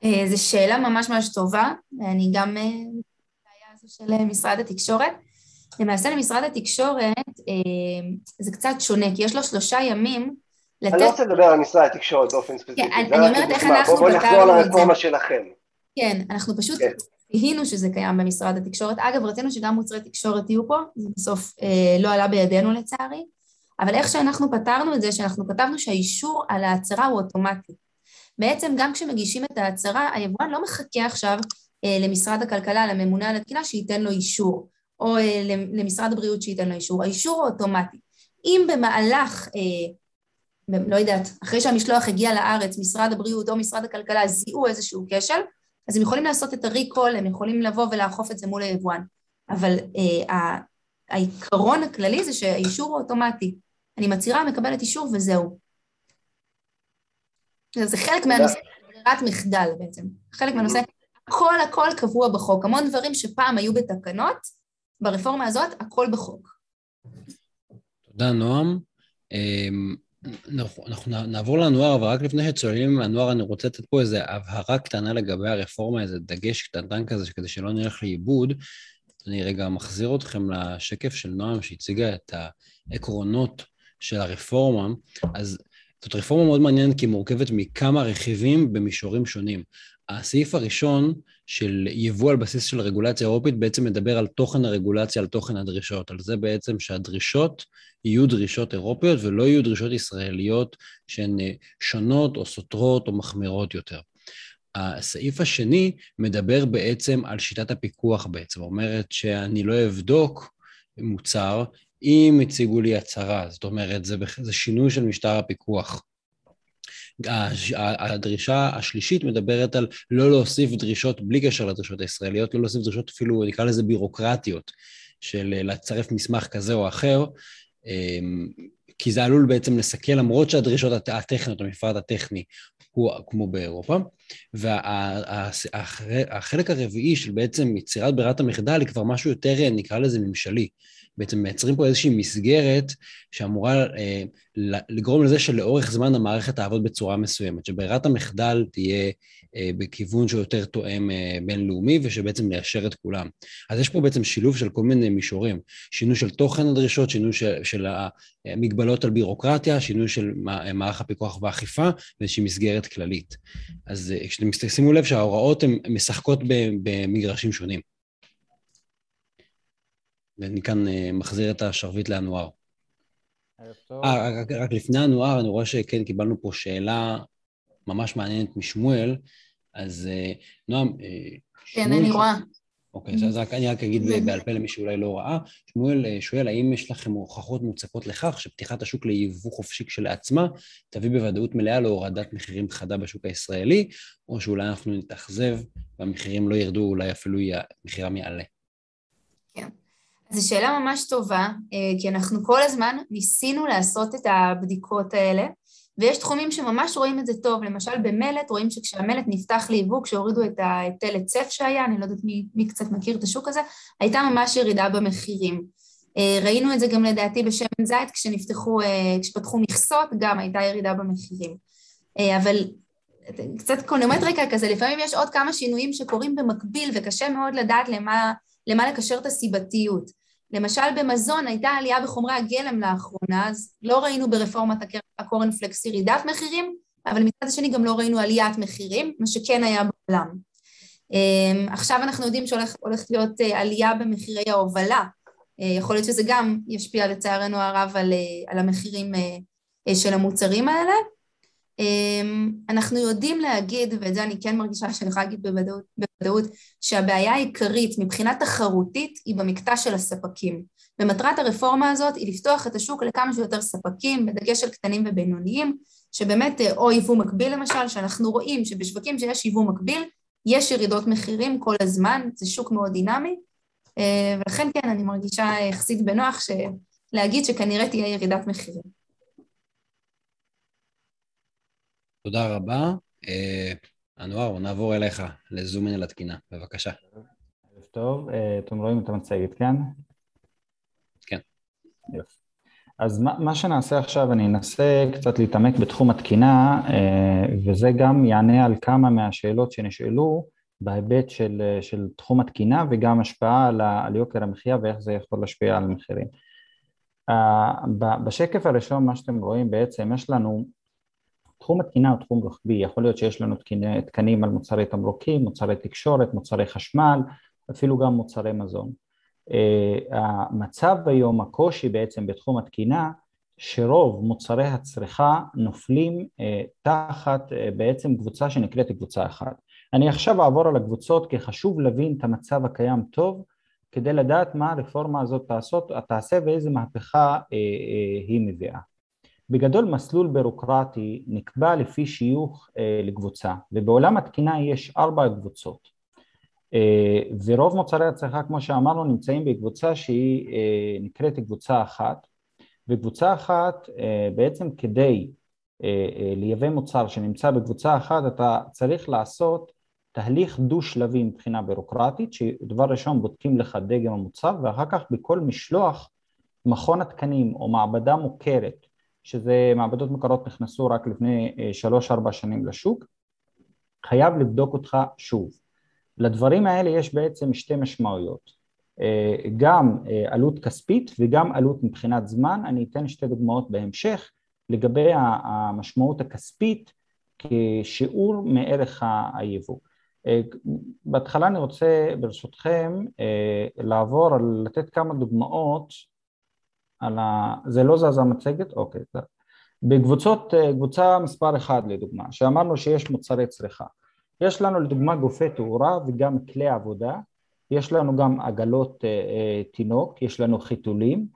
אה, זו שאלה ממש ממש טובה, ואני גם אה, של אה, משרד התקשורת. למעשה למשרד התקשורת זה קצת שונה, כי יש לו שלושה ימים לתת... אני לא רוצה לדבר על משרד התקשורת באופן ספציפי. כן, אני אומרת איך אנחנו פתרנו את זה. בואו נחזור לרפורמה שלכם. כן, אנחנו פשוט כן. זיהינו שזה קיים במשרד התקשורת. אגב, רצינו שגם מוצרי תקשורת יהיו פה, זה בסוף לא עלה בידינו לצערי, אבל איך שאנחנו פתרנו את זה, שאנחנו כתבנו שהאישור על ההצהרה הוא אוטומטי. בעצם גם כשמגישים את ההצהרה, היבואן לא מחכה עכשיו אה, למשרד הכלכלה, לממונה על התקינה, שייתן לו אישור, או אה, למשרד הבריאות שייתן לו אישור. האישור הוא אוטומטי. אם במהלך, אה, לא יודעת, אחרי שהמשלוח הגיע לארץ, משרד הבריאות או משרד הכלכלה זיהו איזשהו כשל, אז הם יכולים לעשות את הריקול, הם יכולים לבוא ולאכוף את זה מול היבואן. אבל אה, העיקרון הכללי זה שהאישור הוא אוטומטי. אני מצהירה, מקבלת אישור וזהו. זה חלק מהנושא של ברירת מחדל בעצם. חלק מהנושא, הכל הכל קבוע בחוק. המון דברים שפעם היו בתקנות, ברפורמה הזאת, הכל בחוק. תודה, נועם. אמ, אנחנו, נעבור לנוער, אבל רק לפני שצוללים מהנוער, אני רוצה לתת פה איזו הבהרה קטנה לגבי הרפורמה, איזה דגש קטנטן כזה, כדי שלא נלך לאיבוד. אני רגע מחזיר אתכם לשקף של נועם, שהציגה את העקרונות של הרפורמה. אז זאת רפורמה מאוד מעניינת כי היא מורכבת מכמה רכיבים במישורים שונים. הסעיף הראשון של יבוא על בסיס של רגולציה אירופית בעצם מדבר על תוכן הרגולציה, על תוכן הדרישות, על זה בעצם שהדרישות יהיו דרישות אירופיות ולא יהיו דרישות ישראליות שהן אה, שונות או סותרות או מחמירות יותר. הסעיף השני מדבר בעצם על שיטת הפיקוח בעצם, אומרת שאני לא אבדוק מוצר אם הציגו לי הצהרה, זאת אומרת, זה, זה שינוי של משטר הפיקוח. הדרישה השלישית מדברת על לא להוסיף דרישות, בלי קשר לדרישות הישראליות, לא להוסיף דרישות אפילו, נקרא לזה בירוקרטיות, של לצרף מסמך כזה או אחר, כי זה עלול בעצם לסכל, למרות שהדרישות הטכניות, המפרט הטכני, הוא כמו באירופה. והחלק הרביעי של בעצם יצירת ברירת המחדל היא כבר משהו יותר, נקרא לזה ממשלי. בעצם מייצרים פה איזושהי מסגרת שאמורה אה, לגרום לזה שלאורך זמן המערכת תעבוד בצורה מסוימת, שברירת המחדל תהיה בכיוון שהוא יותר תואם אה, בינלאומי ושבעצם ליישר את כולם. אז יש פה בעצם שילוב של כל מיני מישורים, שינוי של תוכן הדרישות, שינוי של, של המגבלות על בירוקרטיה, שינוי של מערך הפיקוח והאכיפה ואיזושהי מסגרת כללית. אז אה, כשאתם שימו לב שההוראות הן משחקות במגרשים שונים. ואני כאן אה, מחזיר את השרביט לאנואר. אה, רק, רק לפני אנואר, אני רואה שכן, קיבלנו פה שאלה ממש מעניינת משמואל, אז אה, נועם... כן, אני רואה. אוקיי, אז רק, אני רק אגיד בעל פה למי שאולי לא ראה. שמואל שואל, האם יש לכם הוכחות מוצקות לכך שפתיחת השוק ליבוא חופשי כשלעצמה תביא בוודאות מלאה להורדת מחירים חדה בשוק הישראלי, או שאולי אנחנו נתאכזב והמחירים לא ירדו, אולי אפילו מחירם יעלה? כן. זו שאלה ממש טובה, אה, כי אנחנו כל הזמן ניסינו לעשות את הבדיקות האלה, ויש תחומים שממש רואים את זה טוב, למשל במלט, רואים שכשהמלט נפתח ליבוא, כשהורידו את ההיטל היצף שהיה, אני לא יודעת מי, מי קצת מכיר את השוק הזה, הייתה ממש ירידה במחירים. אה, ראינו את זה גם לדעתי בשמן זית, כשנפתחו, אה, כשפתחו מכסות, גם הייתה ירידה במחירים. אבל קצת קונומטריקה כזה, לפעמים יש עוד כמה שינויים שקורים במקביל, וקשה מאוד לדעת למה, למה לקשר את הסיבתיות. למשל במזון הייתה עלייה בחומרי הגלם לאחרונה, אז לא ראינו ברפורמת הקורנפלקס ירידת מחירים, אבל מצד השני גם לא ראינו עליית מחירים, מה שכן היה בעולם. אמ, עכשיו אנחנו יודעים שהולכת להיות אה, עלייה במחירי ההובלה, אה, יכול להיות שזה גם ישפיע לצערנו הרב על, אה, על המחירים של המוצרים האלה. אמ, אנחנו יודעים להגיד, ואת זה אני כן מרגישה שאני יכולה להגיד בוודאות, בוודאות, שהבעיה העיקרית מבחינה תחרותית היא במקטע של הספקים. ומטרת הרפורמה הזאת היא לפתוח את השוק לכמה שיותר ספקים, בדגש על קטנים ובינוניים, שבאמת, אה, או יבוא מקביל למשל, שאנחנו רואים שבשווקים שיש יבוא מקביל, יש ירידות מחירים כל הזמן, זה שוק מאוד דינמי, אה, ולכן כן, אני מרגישה יחסית בנוח להגיד שכנראה תהיה ירידת מחירים. תודה רבה. אה, אנואר, נעבור אליך, לזום אין על התקינה, בבקשה. טוב, אתם רואים את המצגת, כן? כן. יופי. אז מה, מה שנעשה עכשיו, אני אנסה קצת להתעמק בתחום התקינה, אה, וזה גם יענה על כמה מהשאלות שנשאלו בהיבט של, של תחום התקינה וגם השפעה על, על יוקר המחיה ואיך זה יכול להשפיע על מחירים. אה, בשקף הראשון, מה שאתם רואים בעצם, יש לנו, תחום התקינה הוא תחום רוחבי, יכול להיות שיש לנו תקנים על מוצרי תמרוקים, מוצרי תקשורת, מוצרי חשמל, אפילו גם מוצרי מזון. אה, המצב היום, הקושי בעצם בתחום התקינה, שרוב מוצרי הצריכה נופלים אה, תחת אה, בעצם קבוצה שנקראת קבוצה אחת. אני עכשיו אעבור על הקבוצות כי חשוב להבין את המצב הקיים טוב כדי לדעת מה הרפורמה הזאת תעשות, תעשה ואיזה מהפכה היא מביאה. בגדול מסלול בירוקרטי נקבע לפי שיוך לקבוצה ובעולם התקינה יש ארבע קבוצות. אה, ורוב מוצרי הצריכה כמו שאמרנו נמצאים בקבוצה שהיא אה, נקראת קבוצה אחת. וקבוצה אחת אה, בעצם כדי לייבא מוצר שנמצא בקבוצה אחת אתה צריך לעשות תהליך דו שלבי מבחינה בירוקרטית שדבר ראשון בודקים לך דגם המוצר ואחר כך בכל משלוח מכון התקנים או מעבדה מוכרת שזה מעבדות מוכרות נכנסו רק לפני שלוש ארבע שנים לשוק. חייב לבדוק אותך שוב. לדברים האלה יש בעצם שתי משמעויות, אה, גם אה, עלות כספית וגם עלות מבחינת זמן, אני אתן שתי דוגמאות בהמשך לגבי המשמעות הכספית כשיעור מערך היבוא. אה, בהתחלה אני רוצה ברשותכם לעבור לתת כמה דוגמאות על ה... זה לא זז המצגת? אוקיי. בקבוצות, קבוצה מספר אחד לדוגמה, שאמרנו שיש מוצרי צריכה יש לנו לדוגמה גופי תאורה וגם כלי עבודה, יש לנו גם עגלות אה, אה, תינוק, יש לנו חיתולים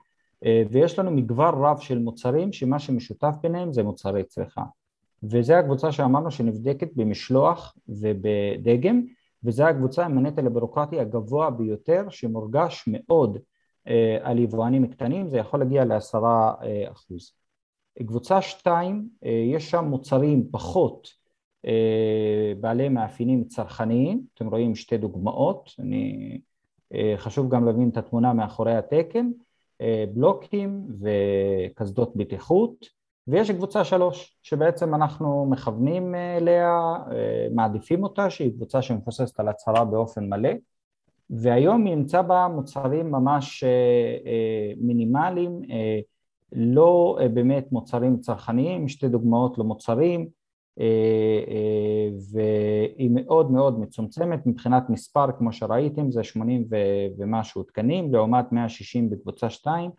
אה, ויש לנו מגוון רב של מוצרים שמה שמשותף ביניהם זה מוצרי צריכה וזו הקבוצה שאמרנו שנבדקת במשלוח ובדגם וזו הקבוצה עם הנטל הבירוקרטי הגבוה ביותר שמורגש מאוד על יבואנים קטנים, זה יכול להגיע לעשרה אחוז. קבוצה שתיים, יש שם מוצרים פחות אה, בעלי מאפיינים צרכניים, אתם רואים שתי דוגמאות, אני, אה, חשוב גם להבין את התמונה מאחורי התקן, אה, בלוקים וקסדות בטיחות, ויש קבוצה שלוש, שבעצם אנחנו מכוונים אליה, מעדיפים אותה, שהיא קבוצה שמבוססת על הצהרה באופן מלא, והיום היא נמצא בה מוצרים ממש מינימליים, לא באמת מוצרים צרכניים, שתי דוגמאות למוצרים, אה, אה, והיא מאוד מאוד מצומצמת מבחינת מספר כמו שראיתם זה 80 ומשהו תקנים לעומת 160 בקבוצה 2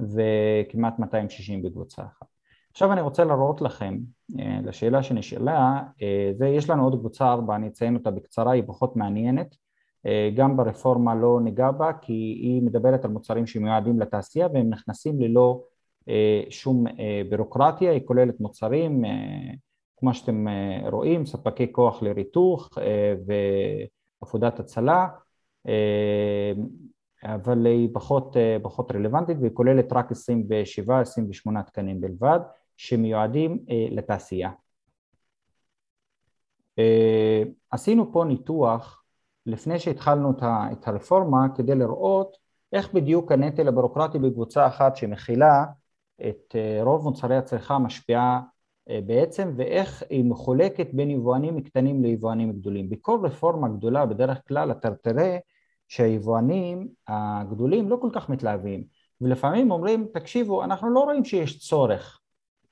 וכמעט 260 בקבוצה 1. עכשיו אני רוצה להראות לכם אה, לשאלה שנשאלה, זה יש לנו עוד קבוצה 4, אני אציין אותה בקצרה, היא פחות מעניינת, גם ברפורמה לא ניגע בה כי היא מדברת על מוצרים שמיועדים לתעשייה והם נכנסים ללא שום בירוקרטיה, היא כוללת מוצרים כמו שאתם אה, רואים, ספקי כוח לריתוך אה, ועבודת הצלה, אה, אבל היא פחות, פחות רלוונטית והיא כוללת רק 27-28 תקנים בלבד שמיועדים לתעשייה. עשינו פה ניתוח לפני שהתחלנו את הרפורמה כדי לראות איך בדיוק הנטל הבירוקרטי בקבוצה אחת שמכילה את רוב מוצרי הצריכה משפיעה אה, בעצם ואיך היא מחולקת בין יבואנים קטנים ליבואנים גדולים. בכל רפורמה גדולה בדרך כלל אתה תראה שהיבואנים הגדולים לא כל כך מתלהבים ולפעמים אומרים תקשיבו אנחנו לא רואים שיש צורך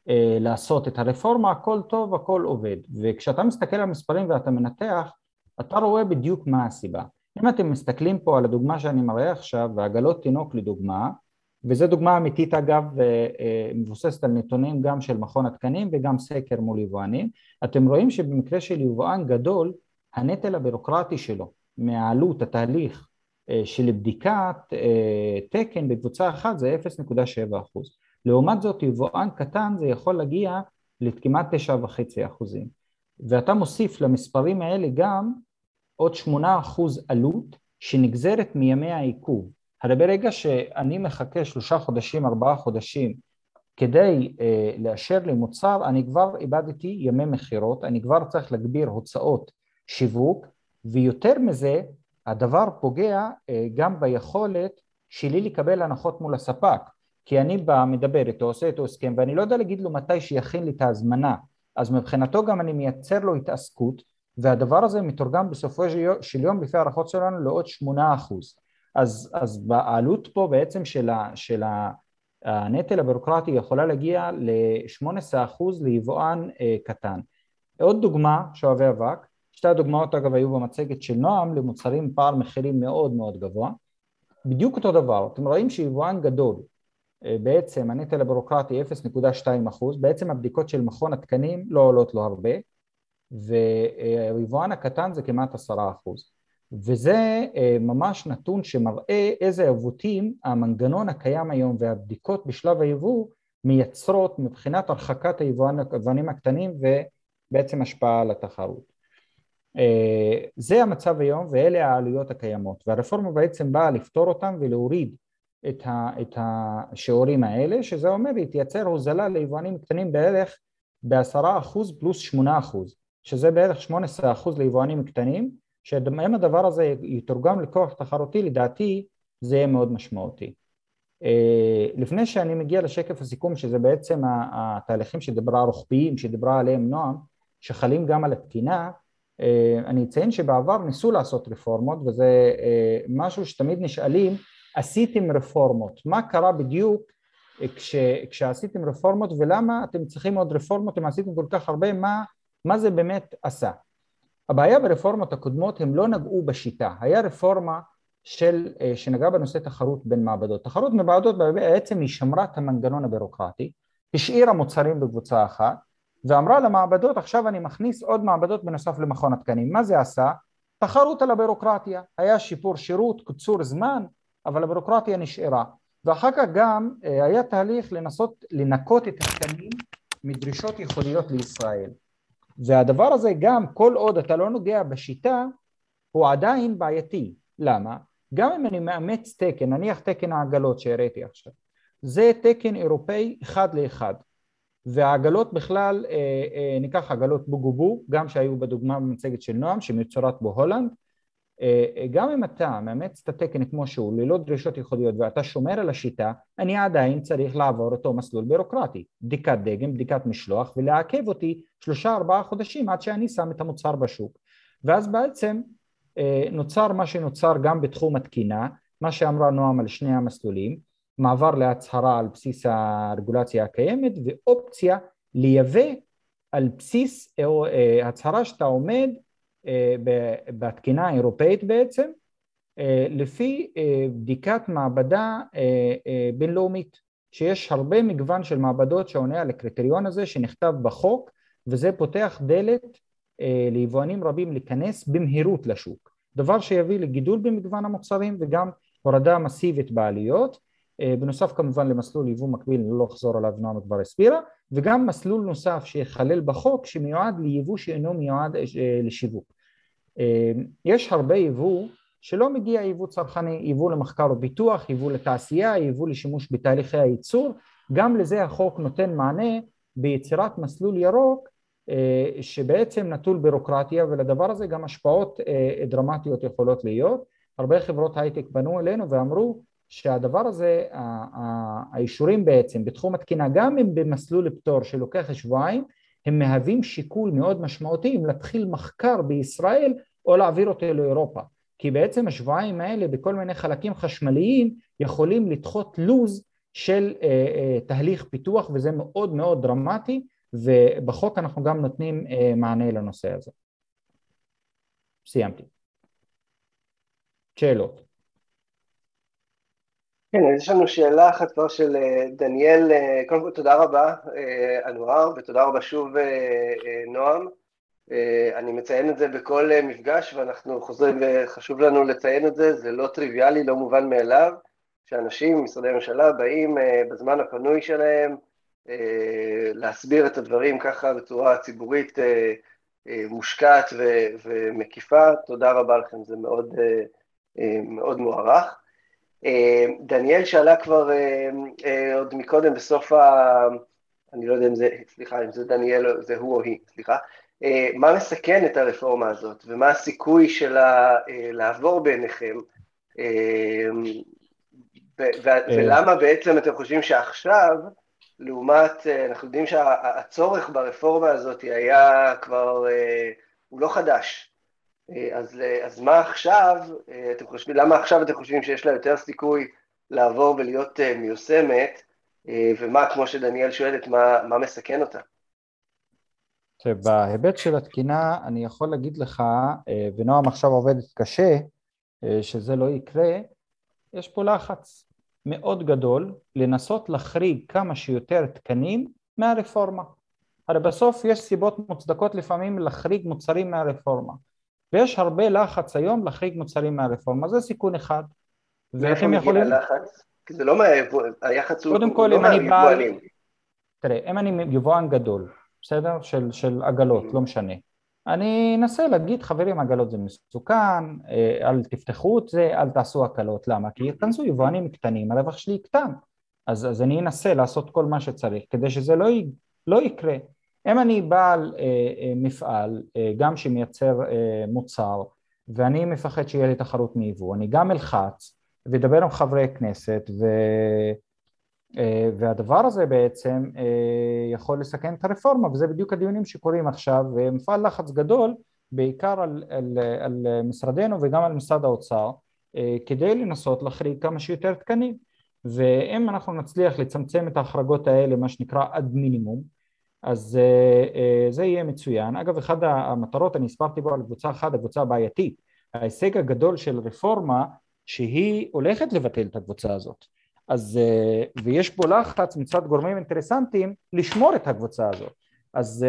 אה, לעשות את הרפורמה הכל טוב הכל עובד וכשאתה מסתכל על המספרים ואתה מנתח אתה רואה בדיוק מה הסיבה אם אתם מסתכלים פה על הדוגמה שאני מראה עכשיו ועגלות תינוק לדוגמה וזו דוגמה אמיתית אגב מבוססת על נתונים גם של מכון התקנים וגם סקר מול יבואנים. אתם רואים שבמקרה של יבואן גדול הנטל הבירוקרטי שלו מהעלות התהליך של בדיקת תקן בקבוצה אחת זה 0.7 אחוז. לעומת זאת יבואן קטן זה יכול להגיע לכמעט 9.5 אחוזים. ואתה מוסיף למספרים האלה גם עוד 8 אחוז עלות שנגזרת מימי העיכוב. הרי ברגע שאני מחכה שלושה חודשים, ארבעה חודשים כדי אה, לאשר לי מוצר, אני כבר איבדתי ימי מכירות, אני כבר צריך להגביר הוצאות שיווק, ויותר מזה, הדבר פוגע אה, גם ביכולת שלי לקבל הנחות מול הספק. כי אני בא, מדבר איתו, עושה איתו הסכם, ואני לא יודע להגיד לו מתי שיכין לי את ההזמנה, אז מבחינתו גם אני מייצר לו התעסקות, והדבר הזה מתורגם בסופו של יום לפי הערכות שלנו לעוד שמונה אחוז. אז, אז העלות פה בעצם של, ה, של הנטל הבירוקרטי יכולה להגיע ל-18% ליבואן אה, קטן. עוד דוגמה, שואבי אבק, שתי הדוגמאות אגב היו במצגת של נועם למוצרים פער מחירים מאוד מאוד גבוה. בדיוק אותו דבר, אתם רואים שיבואן גדול אה, בעצם הנטל הבירוקרטי 0.2 אחוז, בעצם הבדיקות של מכון התקנים לא עולות לו הרבה והיבואן הקטן זה כמעט 10 אחוז. וזה אה, ממש נתון שמראה איזה עיוותים המנגנון הקיים היום והבדיקות בשלב היבוא מייצרות מבחינת הרחקת היבואנים הקטנים ובעצם השפעה על התחרות. אה, זה המצב היום ואלה העלויות הקיימות. והרפורמה בעצם באה לפתור אותם ולהוריד את, ה, את השיעורים האלה, שזה אומר היא תייצר הוזלה ליבואנים קטנים בערך בעשרה אחוז פלוס שמונה אחוז, שזה בערך שמונה עשרה אחוז ליבואנים קטנים, שאם הדבר הזה יתורגם לכוח תחרותי לדעתי זה יהיה מאוד משמעותי. אה, לפני שאני מגיע לשקף הסיכום שזה בעצם התהליכים שדיברה הרוחביים שדיברה עליהם נועם שחלים גם על התקינה אה, אני אציין שבעבר ניסו לעשות רפורמות וזה אה, משהו שתמיד נשאלים עשיתם רפורמות, מה קרה בדיוק כש, כשעשיתם רפורמות ולמה אתם צריכים עוד רפורמות אם עשיתם כל כך הרבה, מה, מה זה באמת עשה. הבעיה ברפורמות הקודמות הם לא נגעו בשיטה, היה רפורמה של, אה, שנגעה בנושא תחרות בין מעבדות. תחרות במעבדות בעצם היא שמרה את המנגנון הבירוקרטי, השאירה מוצרים בקבוצה אחת ואמרה למעבדות עכשיו אני מכניס עוד מעבדות בנוסף למכון התקנים. מה זה עשה? תחרות על הבירוקרטיה, היה שיפור שירות, קיצור זמן, אבל הבירוקרטיה נשארה. ואחר כך גם אה, היה תהליך לנסות לנקות את התקנים מדרישות ייחודיות לישראל. והדבר הזה גם כל עוד אתה לא נוגע בשיטה הוא עדיין בעייתי. למה? גם אם אני מאמץ תקן, נניח תקן העגלות שהראיתי עכשיו, זה תקן אירופאי אחד לאחד והעגלות בכלל, אה, אה, ניקח עגלות בוגובו, גם שהיו בדוגמה במצגת של נועם שמיוצרת בהולנד גם אם אתה מאמץ את התקן כמו שהוא ללא דרישות ייחודיות ואתה שומר על השיטה אני עדיין צריך לעבור אותו מסלול בירוקרטי. בדיקת דגם, בדיקת משלוח ולעכב אותי שלושה ארבעה חודשים עד שאני שם את המוצר בשוק. ואז בעצם אה, נוצר מה שנוצר גם בתחום התקינה מה שאמרה נועם על שני המסלולים מעבר להצהרה על בסיס הרגולציה הקיימת ואופציה לייבא על בסיס אה, הצהרה שאתה עומד אה, בתקינה האירופאית בעצם, אה, לפי אה, בדיקת מעבדה בינלאומית, שיש הרבה מגוון של מעבדות שעונה על הקריטריון הזה שנכתב בחוק, וזה פותח דלת ליבואנים רבים להיכנס במהירות לשוק, דבר שיביא לגידול במגוון המוצרים וגם הורדה מסיבית בעלויות, בנוסף כמובן למסלול יבוא מקביל, לא לחזור עליו נועם כבר הסבירה, וגם מסלול נוסף שיכלל בחוק שמיועד ליבוא שאינו מיועד לשיווק. אמ, יש הרבה יבוא שלא מגיע יבוא צרכני, יבוא למחקר ופיתוח, יבוא לתעשייה, יבוא לשימוש בתהליכי הייצור, גם לזה החוק נותן מענה ביצירת מסלול ירוק אה, שבעצם נטול בירוקרטיה ולדבר הזה גם השפעות אה, דרמטיות יכולות להיות. הרבה חברות הייטק פנו אלינו ואמרו שהדבר הזה, האישורים בעצם בתחום התקינה גם אם במסלול פטור שלוקח שבועיים הם מהווים שיקול מאוד משמעותי אם להתחיל מחקר בישראל או להעביר אותו לאירופה כי בעצם השבועיים האלה בכל מיני חלקים חשמליים יכולים לדחות לוז של אה, אה, תהליך פיתוח וזה מאוד מאוד דרמטי ובחוק אנחנו גם נותנים אה, מענה לנושא הזה. סיימתי. שאלות. כן, אז יש לנו שאלה אחת כבר של אה, דניאל, אה, קודם כל תודה רבה אה, אנואר, ותודה רבה שוב נועם. אני מציין את זה בכל מפגש, ואנחנו חוזרים, וחשוב לנו לציין את זה, זה לא טריוויאלי, לא מובן מאליו, שאנשים, משרדי ממשלה, באים בזמן הפנוי שלהם להסביר את הדברים ככה בצורה ציבורית מושקעת ומקיפה. תודה רבה לכם, זה מאוד, מאוד מוערך. אה, דניאל שאלה כבר אה, אה, עוד מקודם בסוף ה... אני לא יודע אם זה, סליחה, אם זה דניאל, זה הוא או היא, סליחה. מה מסכן את הרפורמה הזאת, ומה הסיכוי שלה לעבור בעיניכם, ולמה בעצם אתם חושבים שעכשיו, לעומת, אנחנו יודעים שהצורך ברפורמה הזאת היה כבר, הוא לא חדש, אז, אז מה עכשיו, אתם חושבים, למה עכשיו אתם חושבים שיש לה יותר סיכוי לעבור ולהיות אה, מיושמת, אה, ומה, כמו שדניאל שואלת, מה, מה מסכן אותה? בהיבט של התקינה אני יכול להגיד לך, אה, ונועם עכשיו עובדת קשה, שזה לא יקרה, יש פה לחץ מאוד גדול לנסות להחריג כמה שיותר תקנים מהרפורמה. הרי בסוף יש סיבות מוצדקות לפעמים להחריג מוצרים מהרפורמה. ויש הרבה לחץ היום להחריג מוצרים מהרפורמה, זה סיכון אחד. יכולים... מגיע הלחץ? כי זה לא מהיבואנים, היח"צ הוא לא בא... תראה, אם אני יבואן גדול, בסדר? של, של עגלות, לא משנה. אני אנסה להגיד, חברים, עגלות זה מסוכן, אה, אל תפתחו את זה, אל תעשו הקלות. למה? כי יכנסו יבואנים קטנים, הרווח שלי יקטן. אז, אז אני אנסה לעשות כל מה שצריך כדי שזה לא, י, לא יקרה. אם אני בעל אה, אה, מפעל, אה, גם שמייצר מוצר, ואני מפחד שיהיה לי תחרות מיבוא, אני גם אלחץ ואדבר עם חברי כנסת, ו... והדבר הזה בעצם יכול לסכן את הרפורמה, וזה בדיוק הדיונים שקורים עכשיו, ומפעל לחץ גדול, בעיקר על, על, על משרדנו וגם על משרד האוצר, כדי לנסות להחריג כמה שיותר תקנים. ואם אנחנו נצליח לצמצם את ההחרגות האלה, מה שנקרא עד מינימום, אז אה, אה, זה יהיה מצוין. אגב, אחת המטרות, אני הסברתי בו על קבוצה אחת, הקבוצה הבעייתית. ההישג הגדול של רפורמה שהיא הולכת לבטל את הקבוצה הזאת. אז, אה, ויש פה לחץ מצד גורמים אינטרסנטיים לשמור את הקבוצה הזאת. אז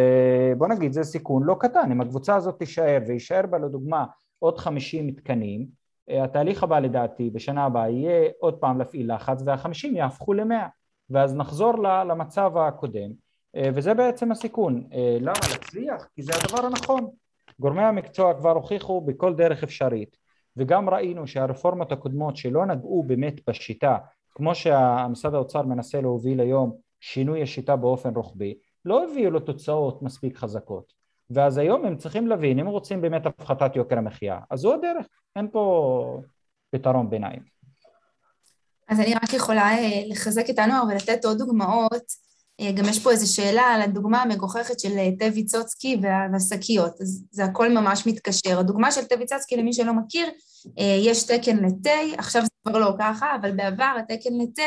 בוא נגיד, זה סיכון לא קטן, אם הקבוצה הזאת תישאר ויישאר בה לדוגמה עוד 50 מתקנים, התהליך הבא לדעתי בשנה הבאה יהיה עוד פעם להפעיל לחץ והחמישים יהפכו למאה ואז נחזור למצב הקודם וזה בעצם הסיכון. אה, למה להצליח? כי זה הדבר הנכון. גורמי המקצוע כבר הוכיחו בכל דרך אפשרית וגם ראינו שהרפורמות הקודמות שלא נגעו באמת בשיטה כמו שהמשרד האוצר מנסה להוביל היום שינוי השיטה באופן רוחבי לא הביאו לו תוצאות מספיק חזקות ואז היום הם צריכים להבין אם רוצים באמת הפחתת יוקר המחיה אז זו הדרך אין פה פתרון ביניים אז אני רק יכולה אה, לחזק את אנואר ולתת עוד דוגמאות אה, גם יש פה איזו שאלה על הדוגמה המגוחכת של אה, תה ויצוצקי והשקיות, אז זה הכל ממש מתקשר. הדוגמה של תה ויצוצקי, למי שלא מכיר, אה, יש תקן לתה, עכשיו זה כבר לא ככה, אבל בעבר התקן לתה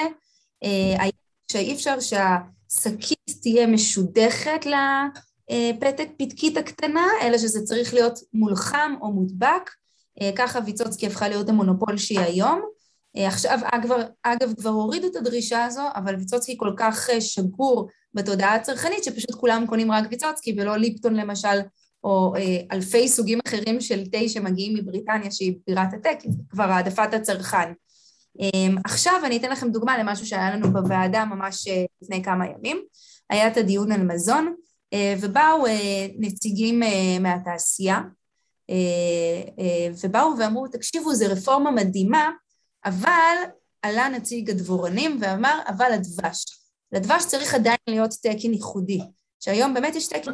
היה שאי אפשר שהשקית תהיה משודכת לפתק פתקית הקטנה, אלא שזה צריך להיות מולחם או מודבק, ככה ויצוצקי הפכה להיות המונופול שהיא היום. אה, עכשיו, אגב, אגב, כבר הורידו את הדרישה הזו, אבל ויצוצקי כל כך אה, שגור בתודעה הצרכנית, שפשוט כולם קונים רק ויצוצקי ולא ליפטון למשל, או אה, אלפי סוגים אחרים של תה שמגיעים מבריטניה, שהיא בירת התה, כבר העדפת הצרכן. אה, עכשיו אני אתן לכם דוגמה למשהו שהיה לנו בוועדה ממש אה, לפני כמה ימים. היה את הדיון על מזון, אה, ובאו אה, נציגים אה, מהתעשייה, אה, אה, ובאו ואמרו, תקשיבו, זו רפורמה מדהימה, אבל עלה נציג הדבורנים ואמר, אבל הדבש. לדבש צריך עדיין להיות תקן ייחודי, שהיום באמת יש תקן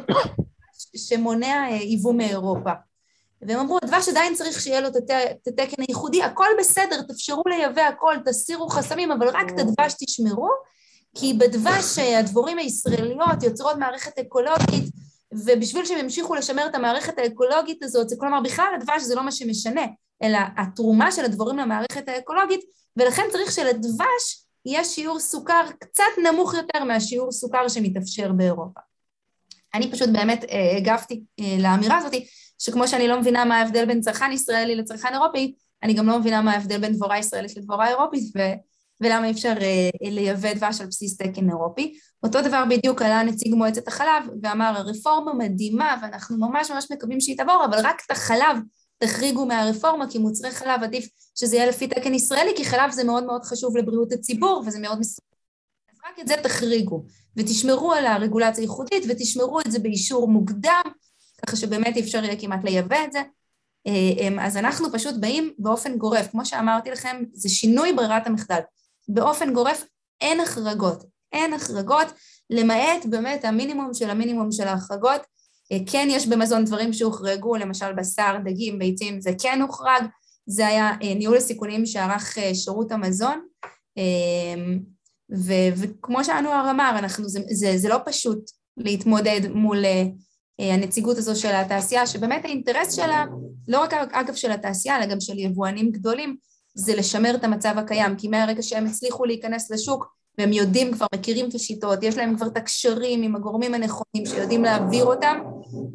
שמונע ייבוא מאירופה. והם אמרו, הדבש עדיין צריך שיהיה לו את התקן הייחודי, הכל בסדר, תאפשרו לייבא הכל, תסירו חסמים, אבל רק את הדבש תשמרו, כי בדבש הדבורים הישראליות יוצרות מערכת אקולוגית, ובשביל שהם ימשיכו לשמר את המערכת האקולוגית הזאת, זה כלומר בכלל הדבש זה לא מה שמשנה, אלא התרומה של הדבורים למערכת האקולוגית, ולכן צריך שלדבש יהיה שיעור סוכר קצת נמוך יותר מהשיעור סוכר שמתאפשר באירופה. אני פשוט באמת אה, הגבתי אה, לאמירה הזאת, שכמו שאני לא מבינה מה ההבדל בין צרכן ישראלי לצרכן אירופי, אני גם לא מבינה מה ההבדל בין דבורה ישראלית לדבורה אירופית, ולמה אי אפשר לייבא דבש על בסיס תקן אירופי. אותו דבר בדיוק עלה נציג מועצת החלב ואמר, הרפורמה מדהימה ואנחנו ממש ממש מקווים שהיא תעבור, אבל רק את החלב תחריגו מהרפורמה, כי מוצרי חלב עדיף שזה יהיה לפי תקן ישראלי, כי חלב זה מאוד מאוד חשוב לבריאות הציבור וזה מאוד מסוכן. אז רק את זה תחריגו, ותשמרו על הרגולציה הייחודית ותשמרו את זה באישור מוקדם, ככה שבאמת אי אפשר יהיה כמעט לייבא את זה. אה, אז אנחנו פשוט באים באופן גורף, כמו שאמרתי לכם, זה שינוי ברירת המחדל. באופן גורף אין החרגות, אין החרגות, למעט באמת המינימום של המינימום של ההחרגות. אה, כן יש במזון דברים שהוחרגו, למשל בשר, דגים, ביצים, זה כן הוחרג, זה היה אה, ניהול הסיכונים שערך שירות המזון. ו- וכמו שאנואר אמר, אנחנו, זה, זה, זה לא פשוט להתמודד מול הנציגות הזו של התעשייה, שבאמת האינטרס שלה, לא רק אגב של התעשייה, אלא גם של יבואנים גדולים, זה לשמר את המצב הקיים, כי מהרגע שהם הצליחו להיכנס לשוק, והם יודעים כבר, מכירים את השיטות, יש להם כבר את הקשרים עם הגורמים הנכונים שיודעים להעביר אותם,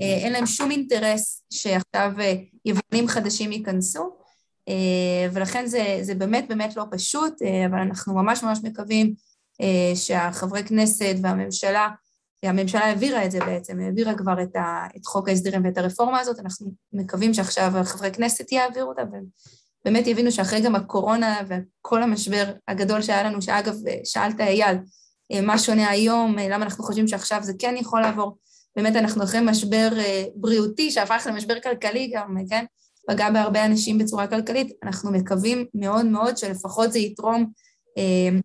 אה, אין להם שום אינטרס שעכשיו אה, יבואנים חדשים ייכנסו, אה, ולכן זה, זה באמת באמת לא פשוט, אבל אנחנו ממש ממש מקווים שהחברי כנסת והממשלה הממשלה העבירה את זה בעצם, העבירה כבר את, ה, את חוק ההסדרים ואת הרפורמה הזאת, אנחנו מקווים שעכשיו חברי כנסת יעבירו אותה, ובאמת יבינו שאחרי גם הקורונה וכל המשבר הגדול שהיה לנו, שאגב, שאלת אייל, מה שונה היום, למה אנחנו חושבים שעכשיו זה כן יכול לעבור, באמת אנחנו אחרי משבר אה, בריאותי שהפך למשבר כלכלי גם, כן? פגע בהרבה אנשים בצורה כלכלית, אנחנו מקווים מאוד מאוד שלפחות זה יתרום אה,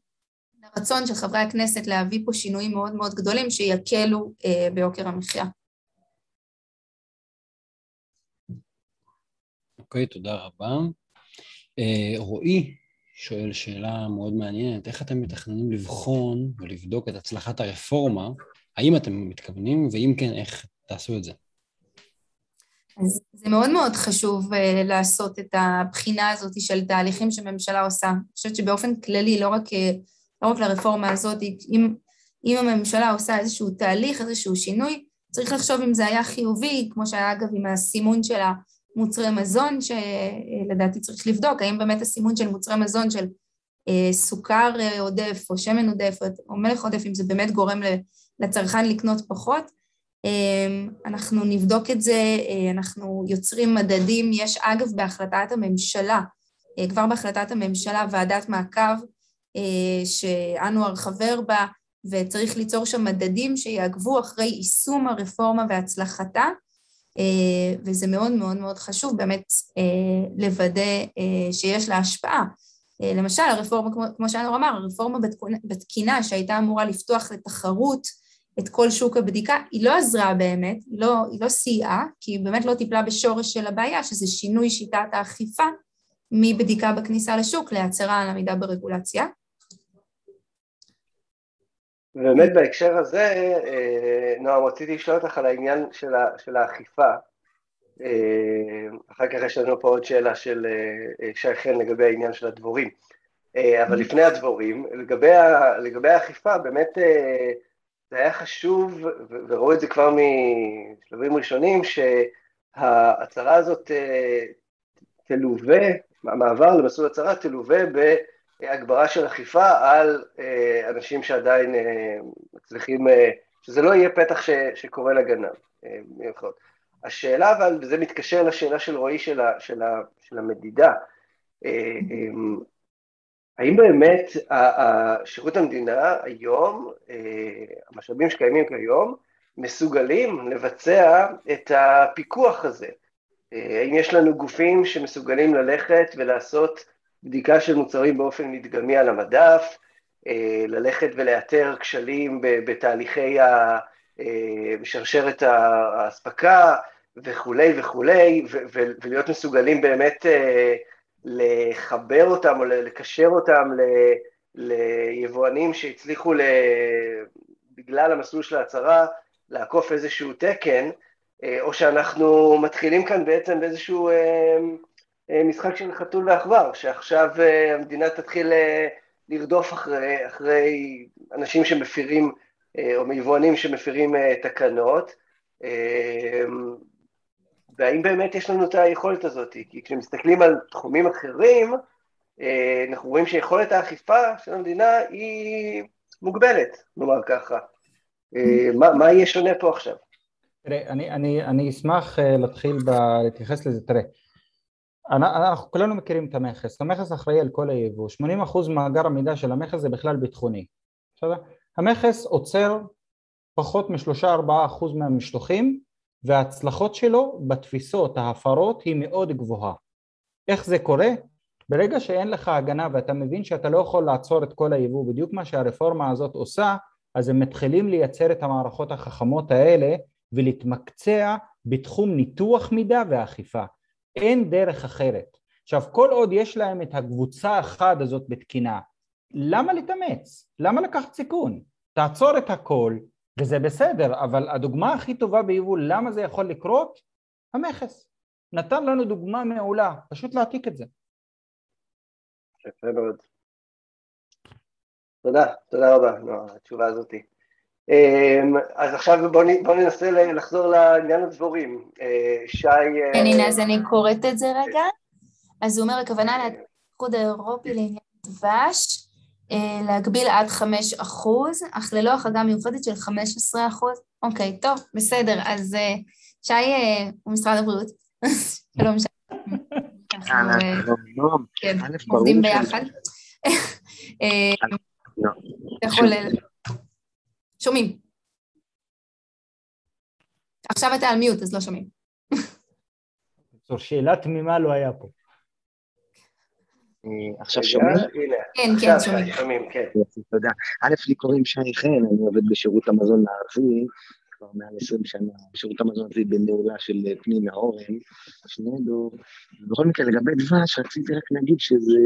הרצון של חברי הכנסת להביא פה שינויים מאוד מאוד גדולים שיקלו אה, ביוקר המחיה. אוקיי, okay, תודה רבה. Uh, רועי שואל שאלה מאוד מעניינת, איך אתם מתכננים לבחון ולבדוק את הצלחת הרפורמה? האם אתם מתכוונים, ואם כן, איך תעשו את זה? אז זה מאוד מאוד חשוב uh, לעשות את הבחינה הזאת של תהליכים שממשלה עושה. אני חושבת שבאופן כללי, לא רק uh, לא רק לרפורמה הזאת, אם, אם הממשלה עושה איזשהו תהליך, איזשהו שינוי, צריך לחשוב אם זה היה חיובי, כמו שהיה אגב עם הסימון של המוצרי מזון, שלדעתי צריך לבדוק, האם באמת הסימון של מוצרי מזון של אה, סוכר אה, עודף או שמן עודף או מלך עודף, אם זה באמת גורם לצרכן לקנות פחות. אה, אנחנו נבדוק את זה, אנחנו יוצרים מדדים, יש אגב בהחלטת הממשלה, כבר בהחלטת הממשלה ועדת מעקב אה, שאנואר חבר בה, וצריך ליצור שם מדדים שיעקבו אחרי יישום הרפורמה והצלחתה, אה, וזה מאוד מאוד מאוד חשוב באמת אה, לוודא שיש לה השפעה. למשל, הרפורמה, כמו, כמו שאנואר אמר, הרפורמה בתקינה שהייתה אמורה לפתוח לתחרות את כל שוק הבדיקה, היא לא עזרה באמת, היא לא, היא לא סייעה, כי היא באמת לא טיפלה בשורש של הבעיה, שזה שינוי שיטת האכיפה מבדיקה בכניסה לשוק להצהרה על עמידה ברגולציה. ובאמת בהקשר הזה, אה, נועם, רציתי לשאול אותך על העניין של, ה, של האכיפה. אה, אחר כך יש לנו פה עוד שאלה של אה, שי חן לגבי העניין של הדבורים. אבל mm-hmm. לפני הדבורים, לגבי, ה, לגבי האכיפה, באמת זה היה חשוב, וראו את זה כבר משלבים ראשונים, שההצהרה הזאת תלווה, המעבר למסלול הצהרה תלווה ב... הגברה של אכיפה על אה, אנשים שעדיין אה, מצליחים, אה, שזה לא יהיה פתח ש, שקורא לגנב. השאלה אבל, וזה מתקשר לשאלה של רועי של, ה, של, ה, של המדידה, האם באמת שירות המדינה היום, המשאבים שקיימים כיום, מסוגלים לבצע את הפיקוח הזה? האם יש לנו גופים שמסוגלים ללכת ולעשות בדיקה של מוצרים באופן מדגמי על המדף, אה, ללכת ולאתר כשלים בתהליכי. אה, בשרשרת האספקה וכולי וכולי, ולהיות מסוגלים באמת אה, לחבר אותם או לקשר אותם ליבואנים שהצליחו בגלל המסלול של ההצהרה לעקוף איזשהו תקן, או שאנחנו מתחילים כאן בעצם באיזשהו משחק של חתול ועכבר, שעכשיו אה, המדינה תתחיל אה, לרדוף אחרי, אחרי אנשים שמפירים, או מיבואנים שמפירים תקנות, והאם באמת יש לנו את היכולת הזאת? כי כשמסתכלים על תחומים אחרים, אנחנו רואים שיכולת האכיפה של המדינה היא מוגבלת, נאמר ככה. מה, מה יהיה שונה פה עכשיו? תראה, אני, אני, אני אשמח להתחיל ב... להתייחס לזה, תראה, אנחנו כולנו מכירים את המכס, המכס אחראי על כל היבוא, 80% מאגר המידע של המכס זה בכלל ביטחוני, בסדר? המכס עוצר פחות משלושה ארבעה אחוז מהמשלוחים וההצלחות שלו בתפיסות, ההפרות היא מאוד גבוהה. איך זה קורה? ברגע שאין לך הגנה ואתה מבין שאתה לא יכול לעצור את כל היבוא, בדיוק מה שהרפורמה הזאת עושה, אז הם מתחילים לייצר את המערכות החכמות האלה ולהתמקצע בתחום ניתוח מידע ואכיפה. אין דרך אחרת. עכשיו כל עוד יש להם את הקבוצה האחת הזאת בתקינה, למה להתאמץ? למה לקחת סיכון? תעצור את הכל וזה בסדר, אבל הדוגמה הכי טובה ביבוא למה זה יכול לקרות? המכס. נתן לנו דוגמה מעולה, פשוט להעתיק את זה. יפה מאוד. תודה, תודה רבה, נו, התשובה הזאתי. אמ, אז עכשיו בואו בוא ננסה לחזור לעניין הדבורים. אה, שי... כן, הנה, אז אני קוראת את זה רגע. אז הוא אומר, הכוונה לאיחוד האירופי לעניין דבש, אה, להגביל עד 5 אחוז, אך ללא החרגה מיוחדת של 15 אחוז. אוקיי, טוב, בסדר, אז אה, שי הוא משרד הבריאות. שלום, שי. שלום, כן, עובדים ביחד. אתה יכול... שומעים. עכשיו אתה על מיוט, אז לא שומעים. זו שאלה תמימה לא היה פה. אה, עכשיו שומעים? כן, כן, שומעים. כן. תודה. א', לי קוראים שי חן, אני עובד בשירות המזון הערבי, כבר מעל 20 שנה, בשירות המזון הזה בניהולה של פנינה אורן, שנינו. בכל מקרה, לגבי דבש, רציתי רק להגיד שזה,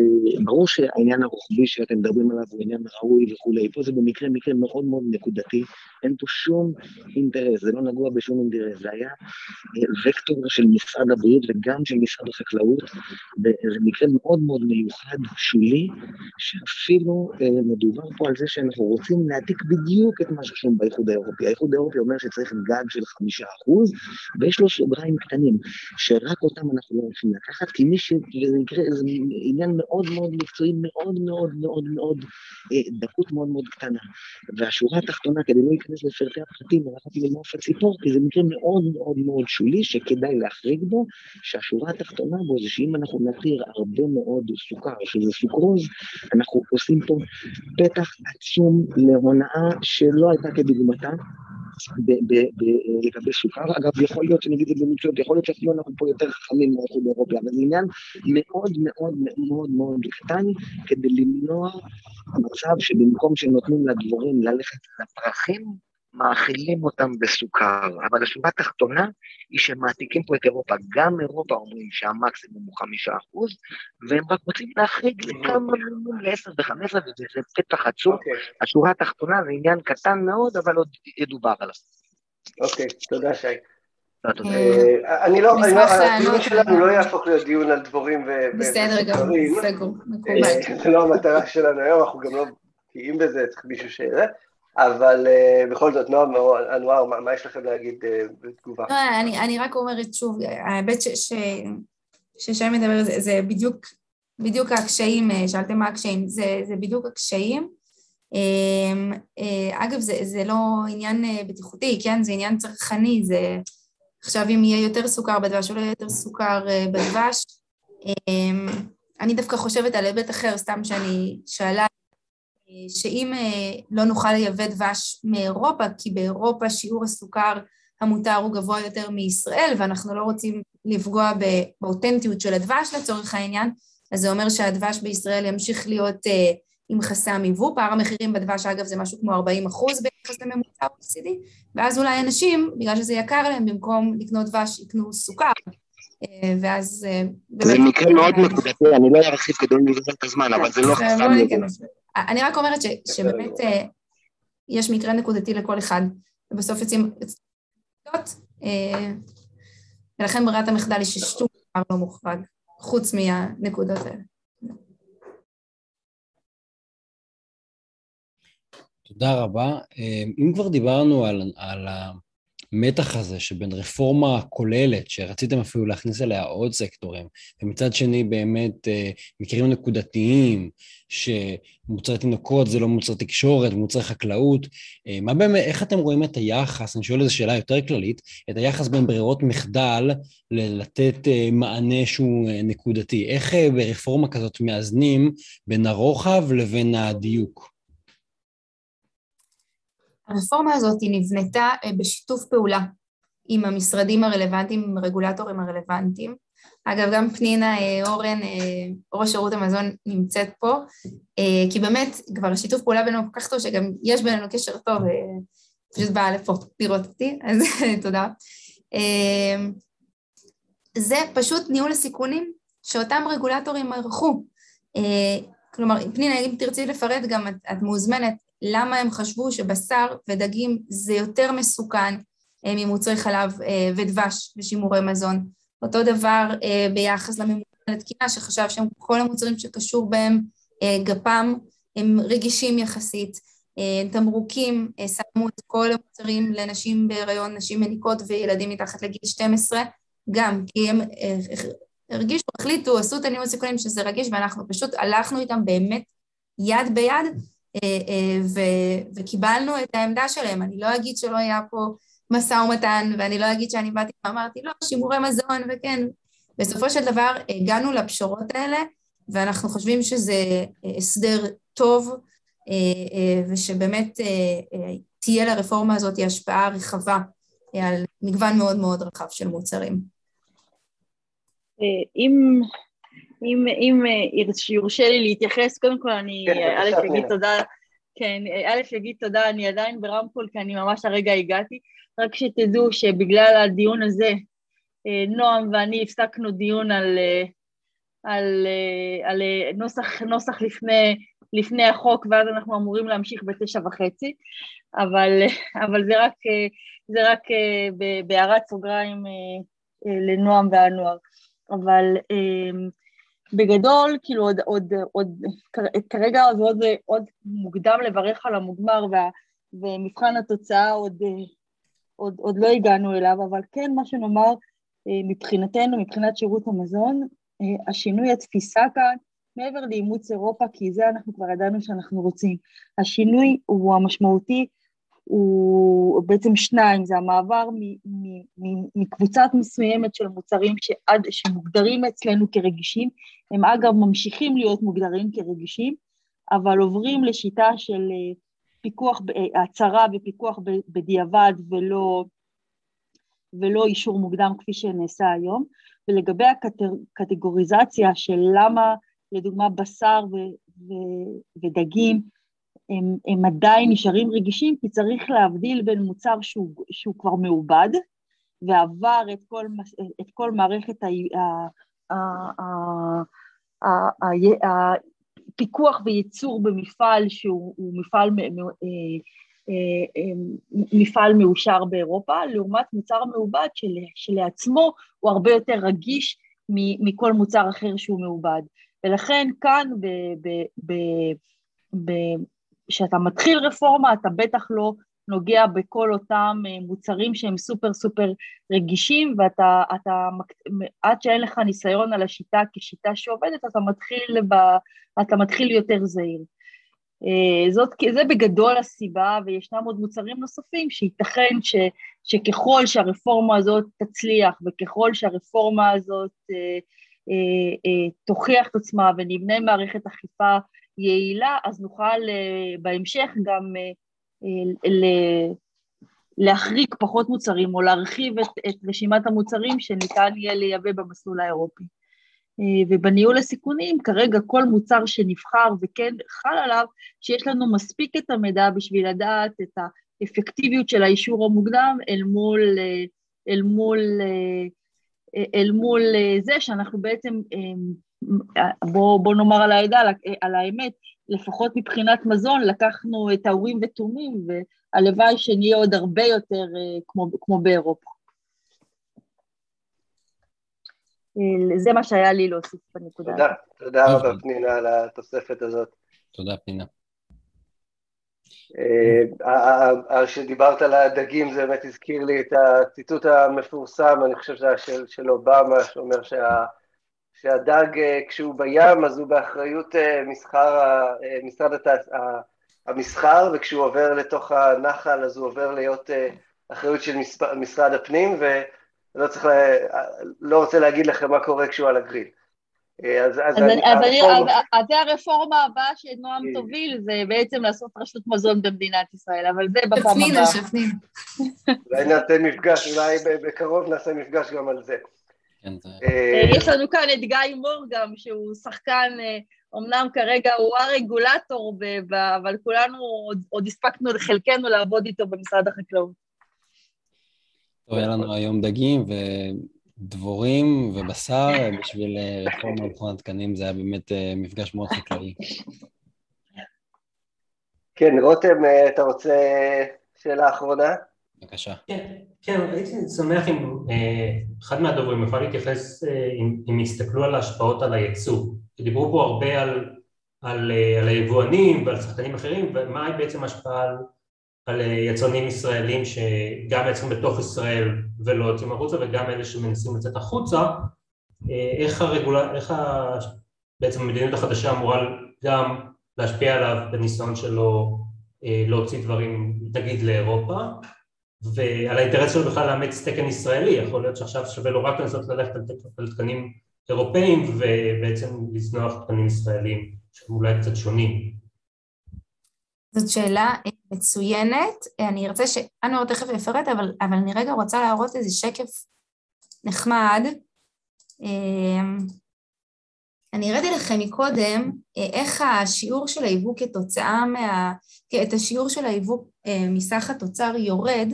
ברור שהעניין הרוחבי שאתם מדברים עליו הוא עניין ראוי וכולי, פה זה במקרה מקרה מאוד מאוד נקודתי, אין פה שום אינטרס, זה לא נגוע בשום אינטרס, זה היה אה, וקטור של משרד הבריאות וגם של משרד החקלאות, וזה מקרה מאוד מאוד מיוחד, שולי, שאפילו אה, מדובר פה על זה שאנחנו רוצים להעתיק בדיוק את מה שחושבים באיחוד האירופי. האיחוד האירופי אומר שצריך גג של חמישה אחוז, ויש לו סוגריים קטנים, שרק אותם אנחנו לא הולכים לקחת, כי מי ש... וזה מקרה, זה עניין מאוד מאוד מקצועי, מאוד מאוד מאוד מאוד, אה, דקות מאוד מאוד קטנה. והשורה התחתונה, כדי לא להיכנס לפרטי הפרטים, הלכתי למעוף הציפור, כי זה מקרה מאוד מאוד מאוד שולי, שכדאי להחריג בו, שהשורה התחתונה בו זה שאם אנחנו נתיר הרבה מאוד סוכר, שזה סוכרוז, אנחנו עושים פה פתח עצום להונאה שלא הייתה כדוגמתה. לגבי סוכר. אגב, יכול להיות, אני אגיד את זה במקצועות, יכול להיות שאפילו אנחנו פה יותר חכמים מהאיחוד האירופי, אבל זה עניין מאוד מאוד מאוד מאוד קטן כדי למנוע מצב שבמקום שנותנים לדבורים ללכת לפרחים, מאכילים אותם בסוכר, אבל השורה התחתונה היא שמעתיקים פה את אירופה. גם אירופה אומרים שהמקסימום הוא חמישה אחוז, והם רק רוצים להחריג לכמה מיליון, לעשר וחמש עשרה, וזה פתח עצום. Okay. אוקיי. השורה התחתונה זה עניין קטן מאוד, אבל עוד ידובר עליו. אוקיי, תודה שי. אה, אני לא, הדיון שלנו לא יהפוך להיות דיון על דבורים וסוכרים. בסדר גמור, סגור, מקובל. אה, זה לא המטרה שלנו היום, אנחנו גם לא בקיאים בזה, צריך מישהו ש... אבל uh, בכל זאת, נועם, אנואר, מה, יש לכם להגיד uh, בתגובה? לא, אני, רק אומרת שוב, ההיבט ששי מדבר, זה, בדיוק, בדיוק הקשיים, אה, שאלתם מה הקשיים, זה, זה בדיוק הקשיים. Uh, אגב, זה, זה לא עניין בטיחותי, כן? זה עניין צרכני, זה עכשיו אם יהיה יותר סוכר בדבש או לא יהיה יותר סוכר בדבש. Um, אני דווקא חושבת על היבט אחר, סתם שאני שאלה שאם אה, לא נוכל לייבא דבש מאירופה, כי באירופה שיעור הסוכר המותר הוא גבוה יותר מישראל, ואנחנו לא רוצים לפגוע באותנטיות של הדבש לצורך העניין, אז זה אומר שהדבש בישראל ימשיך להיות אה, עם חסם יבוא. פער המחירים בדבש, אגב, זה משהו כמו 40 אחוז ביחס לממוצע ה-OECD, ואז אולי אנשים, בגלל שזה יקר להם, במקום לקנות דבש, יקנו סוכר. אה, ואז... זה מקרה מאוד נקודתי, אני לא ארחיב כדי לבזבז את הזמן, אבל זה לא חסם יבוא. אני רק אומרת ש, שבאמת אה, יש מקרה נקודתי לכל אחד, ובסוף יוצאים אה, ולכן ברירת המחדל היא ששום דבר לא מוחרג, חוץ מהנקודות האלה. תודה רבה. אה, אם כבר דיברנו על, על המתח הזה שבין רפורמה כוללת, שרציתם אפילו להכניס אליה עוד סקטורים, ומצד שני באמת אה, מקרים נקודתיים, שמוצרי תינוקות זה לא מוצרי תקשורת, מוצרי חקלאות, אה, מה באמת, איך אתם רואים את היחס, אני שואל איזו שאלה יותר כללית, את היחס בין ברירות מחדל לתת אה, מענה שהוא נקודתי? איך ברפורמה כזאת מאזנים בין הרוחב לבין הדיוק? הרפורמה הזאת נבנתה אה, בשיתוף פעולה עם המשרדים הרלוונטיים, עם הרגולטורים הרלוונטיים. אגב, גם פנינה אה, אורן, אה, ראש שירות המזון, נמצאת פה, כי באמת כבר השיתוף פעולה בינינו כל כך טוב, שגם יש בינינו קשר טוב, פשוט באה לפה לראות אותי, אז תודה. זה פשוט ניהול הסיכונים שאותם רגולטורים ערכו. כלומר, פנינה, אם תרצי לפרט גם, את, את מוזמנת, למה הם חשבו שבשר ודגים זה יותר מסוכן אה, ממוצרי חלב אה, ודבש ושימורי מזון. אותו דבר אה, ביחס לממונה לתקינה, שחשב שהם כל המוצרים שקשור בהם גפ"ם הם רגישים יחסית. תמרוקים, שמו את כל המוצרים לנשים בהיריון, נשים מניקות וילדים מתחת לגיל 12, גם כי הם הרגישו, החליטו, עשו את הניהול סיכונים שזה רגיש, ואנחנו פשוט הלכנו איתם באמת יד ביד ו- וקיבלנו את העמדה שלהם. אני לא אגיד שלא היה פה משא ומתן, ואני לא אגיד שאני באתי ואמרתי, לא, שימורי מזון, וכן. בסופו של דבר הגענו לפשרות האלה, ואנחנו חושבים שזה אה, הסדר טוב, ושבאמת תהיה לרפורמה הזאת השפעה רחבה על מגוון מאוד מאוד רחב של מוצרים. אם אם, אם אה, יורשה לי להתייחס, קודם כל אני כן, א' אגיד תודה, כן, א' אגיד תודה, אני עדיין ברמקול כי אני ממש הרגע הגעתי, רק שתדעו שבגלל הדיון הזה, אה, נועם ואני הפסקנו דיון על, אה, על, על נוסח, נוסח לפני, לפני החוק ואז אנחנו אמורים להמשיך בתשע וחצי, אבל, אבל זה רק, זה רק בהערת סוגריים לנועם והנוער. אבל בגדול, כאילו עוד, עוד, עוד כרגע זה עוד, עוד מוקדם לברך על המוגמר וה, ומבחן התוצאה עוד, עוד, עוד לא הגענו אליו, אבל כן מה שנאמר מבחינתנו, מבחינת שירות המזון, השינוי התפיסה כאן, מעבר לאימוץ אירופה, כי זה אנחנו כבר ידענו שאנחנו רוצים. השינוי הוא המשמעותי הוא בעצם שניים, זה המעבר מקבוצת מסוימת של מוצרים שעד, שמוגדרים אצלנו כרגישים, הם אגב ממשיכים להיות מוגדרים כרגישים, אבל עוברים לשיטה של אה, פיקוח, אה, הצהרה ופיקוח בדיעבד ולא, ולא אישור מוקדם כפי שנעשה היום, ולגבי הקטגוריזציה של למה לדוגמה בשר ו, ו, ודגים הם, הם עדיין נשארים רגישים, כי צריך להבדיל בין מוצר שהוא, שהוא כבר מעובד, ועבר את כל, את כל מערכת הפיקוח וייצור במפעל שהוא מפעל, אה, אה, מפעל מאושר באירופה, לעומת מוצר מעובד שלעצמו הוא הרבה יותר רגיש מכל מוצר אחר שהוא מעובד. ולכן כאן ב, ב, ב, ב, כשאתה מתחיל רפורמה אתה בטח לא נוגע בכל אותם אה, מוצרים שהם סופר סופר רגישים ואתה, אתה, עד שאין לך ניסיון על השיטה כשיטה שעובדת, אתה מתחיל, ב, אתה מתחיל יותר זהיר. אה, זאת, זה בגדול הסיבה, וישנם עוד מוצרים נוספים שייתכן ש, שככל שהרפורמה הזאת תצליח וככל שהרפורמה הזאת אה, אה, אה, תוכיח את עצמה ונבנה מערכת אכיפה יעילה, אז נוכל אה, בהמשך גם אה, אה, להחריג פחות מוצרים או להרחיב את, את רשימת המוצרים שניתן יהיה לייבא במסלול האירופי. ובניהול הסיכונים, כרגע כל מוצר שנבחר וכן חל עליו, שיש לנו מספיק את המידע בשביל לדעת את האפקטיביות של האישור המוקדם אל מול, אל מול, אל מול זה שאנחנו בעצם בוא, בוא נאמר על העדה, על האמת, לפחות מבחינת מזון, לקחנו את האורים ותומים, והלוואי שנהיה עוד הרבה יותר אה, כמו, כמו באירופה. אה, זה מה שהיה לי להוסיף בנקודה. תודה, תודה רבה פנינה על התוספת הזאת. תודה פנינה. כשדיברת על הדגים זה באמת הזכיר לי את הציטוט המפורסם, אני חושב שזה היה של אובמה, שאומר שהדג כשהוא בים אז הוא באחריות משרד המסחר, וכשהוא עובר לתוך הנחל אז הוא עובר להיות אחריות של משרד הפנים, ולא צריך, לא רוצה להגיד לכם מה קורה כשהוא על הגריל. אז, אז, אז, אני, הרפורמה... אז זה הרפורמה הבאה שנועם תוביל, זה בעצם לעשות רשות מזון במדינת ישראל, אבל זה בפעם הבאה. שפנים, אולי נעשה מפגש, אולי בקרוב נעשה מפגש גם על זה. כן, אה, יש לנו כאן את גיא מור גם, שהוא שחקן, אמנם כרגע הוא הרגולטור, אבל כולנו עוד הספקנו לחלקנו לעבוד איתו במשרד החקלאות. היה לנו היום דגים, דבורים ובשר בשביל אה, רפורמה במכון התקנים, זה היה באמת אה, מפגש מאוד חקלאי. כן, רותם, אה, אתה רוצה שאלה אחרונה? בבקשה. כן, כן, הייתי שמח אם אחד מהדוברים יוכל להתייחס, אם יסתכלו על ההשפעות על הייצוא. דיברו פה הרבה על, על, על היבואנים ועל שחקנים אחרים, ומה בעצם ההשפעה על על אה, יצרנים ישראלים שגם יצרים בתוך ישראל ולא יוצאים החוצה וגם אלה שמנסים לצאת החוצה, אה, איך, הרגולה, איך ה... בעצם המדיניות החדשה אמורה גם להשפיע עליו בניסיון שלו אה, להוציא דברים נגיד לאירופה ועל האינטרס שלו בכלל לאמץ תקן ישראלי, יכול להיות שעכשיו שווה לו רק לנסות ללכת על תקנים אירופאים ובעצם לזנוח תקנים ישראלים שהם אולי קצת שונים. זאת שאלה מצוינת. אני ארצה שאנואר תכף יפרט, אבל, אבל אני רגע רוצה להראות איזה שקף נחמד. אמ, אני הראיתי לכם מקודם אה, איך השיעור של היבוא כתוצאה מה... את השיעור של היבוא אה, מסך התוצר יורד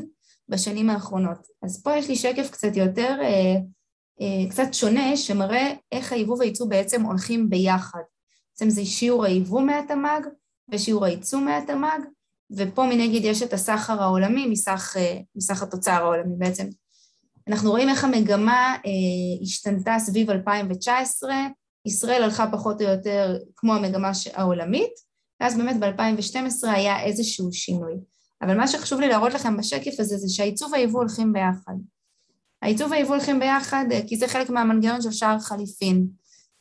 בשנים האחרונות. אז פה יש לי שקף קצת יותר, אה, קצת שונה, שמראה איך היבוא והייצוא בעצם הולכים ביחד. בעצם זה שיעור היבוא מהתמ"ג ושיעור הייצוא מהתמ"ג, ופה מנגד יש את הסחר העולמי מסך, אה, מסך התוצר העולמי בעצם. אנחנו רואים איך המגמה אה, השתנתה סביב 2019, ישראל הלכה פחות או יותר כמו המגמה העולמית, ואז באמת ב-2012 היה איזשהו שינוי. אבל מה שחשוב לי להראות לכם בשקף הזה זה שהייצוא והיבוא הולכים ביחד. הייצוא והיבוא הולכים ביחד אה, כי זה חלק מהמנגנון של שער חליפין.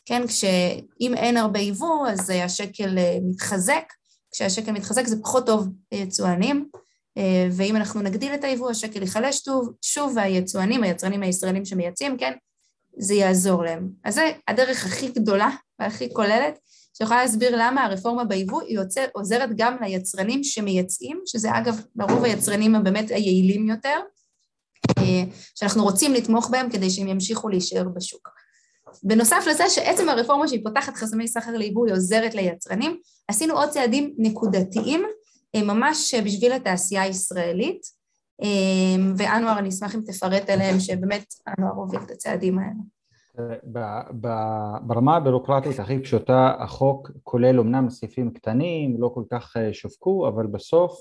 כן, כשאם אין הרבה יבוא אז השקל מתחזק, כשהשקל מתחזק זה פחות טוב ליצואנים, אה, ואם אנחנו נגדיל את היבוא, השקל ייחלש שוב, שוב והיצואנים, היצרנים הישראלים שמייצאים, כן, זה יעזור להם. אז זה הדרך הכי גדולה והכי כוללת, שיכולה להסביר למה הרפורמה ביבוא היא יוצא, עוזרת גם ליצרנים שמייצאים, שזה אגב לרוב היצרנים הם באמת היעילים יותר, אה, שאנחנו רוצים לתמוך בהם כדי שהם ימשיכו להישאר בשוק. בנוסף לזה שעצם הרפורמה שהיא פותחת חסמי סחר ליבוא היא עוזרת ליצרנים, עשינו עוד צעדים נקודתיים אה, ממש בשביל התעשייה הישראלית, אה, ואנואר אני אשמח אם תפרט עליהם שבאמת אנואר הוביל את הצעדים האלה. ברמה הבירוקרטית הכי פשוטה החוק כולל אמנם סעיפים קטנים, לא כל כך אה, שווקו, אבל בסוף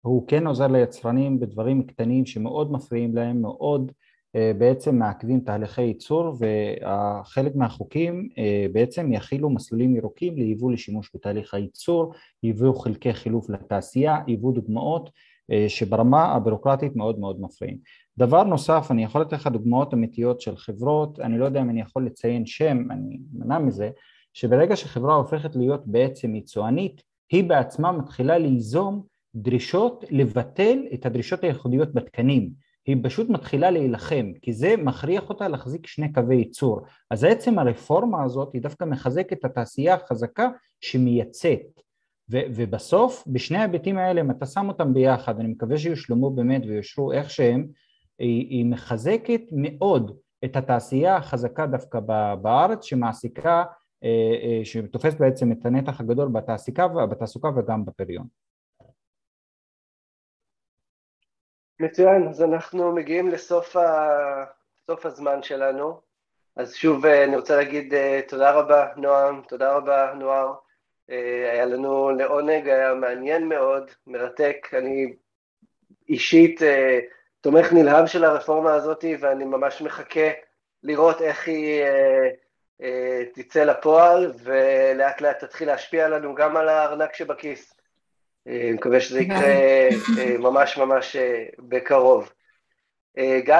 הוא כן עוזר ליצרנים בדברים קטנים שמאוד מפריעים להם, מאוד אה, בעצם מעכבים תהליכי ייצור וחלק מהחוקים אה, בעצם יכילו מסלולים ירוקים ליבוא לשימוש בתהליך הייצור, יביאו חלקי חילוף לתעשייה, יבוא דוגמאות שברמה הבירוקרטית מאוד מאוד מפריעים. דבר נוסף, אני יכול לתת לך דוגמאות אמיתיות של חברות, אני לא יודע אם אני יכול לציין שם, אני מנע מזה, שברגע שחברה הופכת להיות בעצם יצואנית, היא בעצמה מתחילה ליזום דרישות לבטל את הדרישות הייחודיות בתקנים היא פשוט מתחילה להילחם, כי זה מכריח אותה להחזיק שני קווי ייצור. אז עצם הרפורמה הזאת היא דווקא מחזקת את התעשייה החזקה שמייצאת. ו- ובסוף, בשני ההיבטים האלה, אם אתה שם אותם ביחד, אני מקווה שיושלמו באמת ויושרו איך שהם, היא, היא מחזקת מאוד את התעשייה החזקה דווקא בארץ, שמעסיקה, אה, אה, שתופסת בעצם את הנתח הגדול בתעסוקה, בתעסוקה וגם בפריון. מצוין, אז אנחנו מגיעים לסוף ה... סוף הזמן שלנו. אז שוב אה, אני רוצה להגיד תודה רבה נועם, תודה רבה נוער. היה לנו לעונג, היה מעניין מאוד, מרתק. אני אישית תומך נלהב של הרפורמה הזאת ואני ממש מחכה לראות איך היא תצא לפועל ולאט לאט תתחיל להשפיע לנו גם על הארנק שבכיס. אני מקווה שזה יקרה ממש ממש בקרוב. גיא,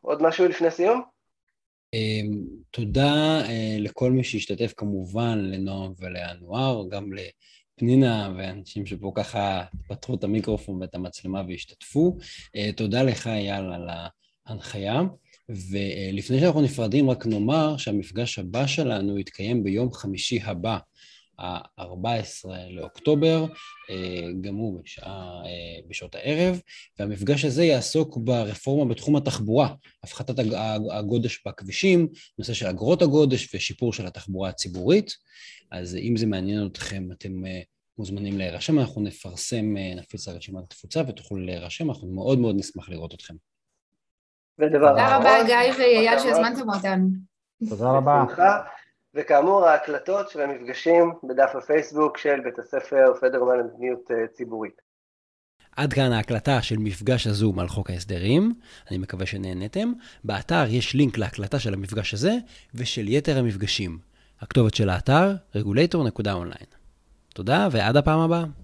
עוד משהו לפני סיום? תודה לכל מי שהשתתף כמובן, לנועם ולאנואר, גם לפנינה ואנשים שפה ככה פתחו את המיקרופון ואת המצלמה והשתתפו. תודה לך, אייל, על ההנחיה. ולפני שאנחנו נפרדים, רק נאמר שהמפגש הבא שלנו יתקיים ביום חמישי הבא, ה-14 לאוקטובר, גם הוא בשעה, בשעות הערב, והמפגש הזה יעסוק ברפורמה בתחום התחבורה, הפחתת הגודש בכבישים, נושא של אגרות הגודש ושיפור של התחבורה הציבורית. אז אם זה מעניין אתכם, אתם מוזמנים להירשם, אנחנו נפרסם, נפיץ לרשימת התפוצה ותוכלו להירשם, אנחנו מאוד מאוד נשמח לראות אתכם. תודה רבה, גיא ואייל, שהזמנתם אותנו. תודה רבה. וכאמור, ההקלטות של המפגשים בדף הפייסבוק של בית הספר פדרמן למדיניות ציבורית. עד כאן ההקלטה של מפגש הזום על חוק ההסדרים, אני מקווה שנהנתם. באתר יש לינק להקלטה של המפגש הזה ושל יתר המפגשים. הכתובת של האתר, regulator.online. תודה ועד הפעם הבאה.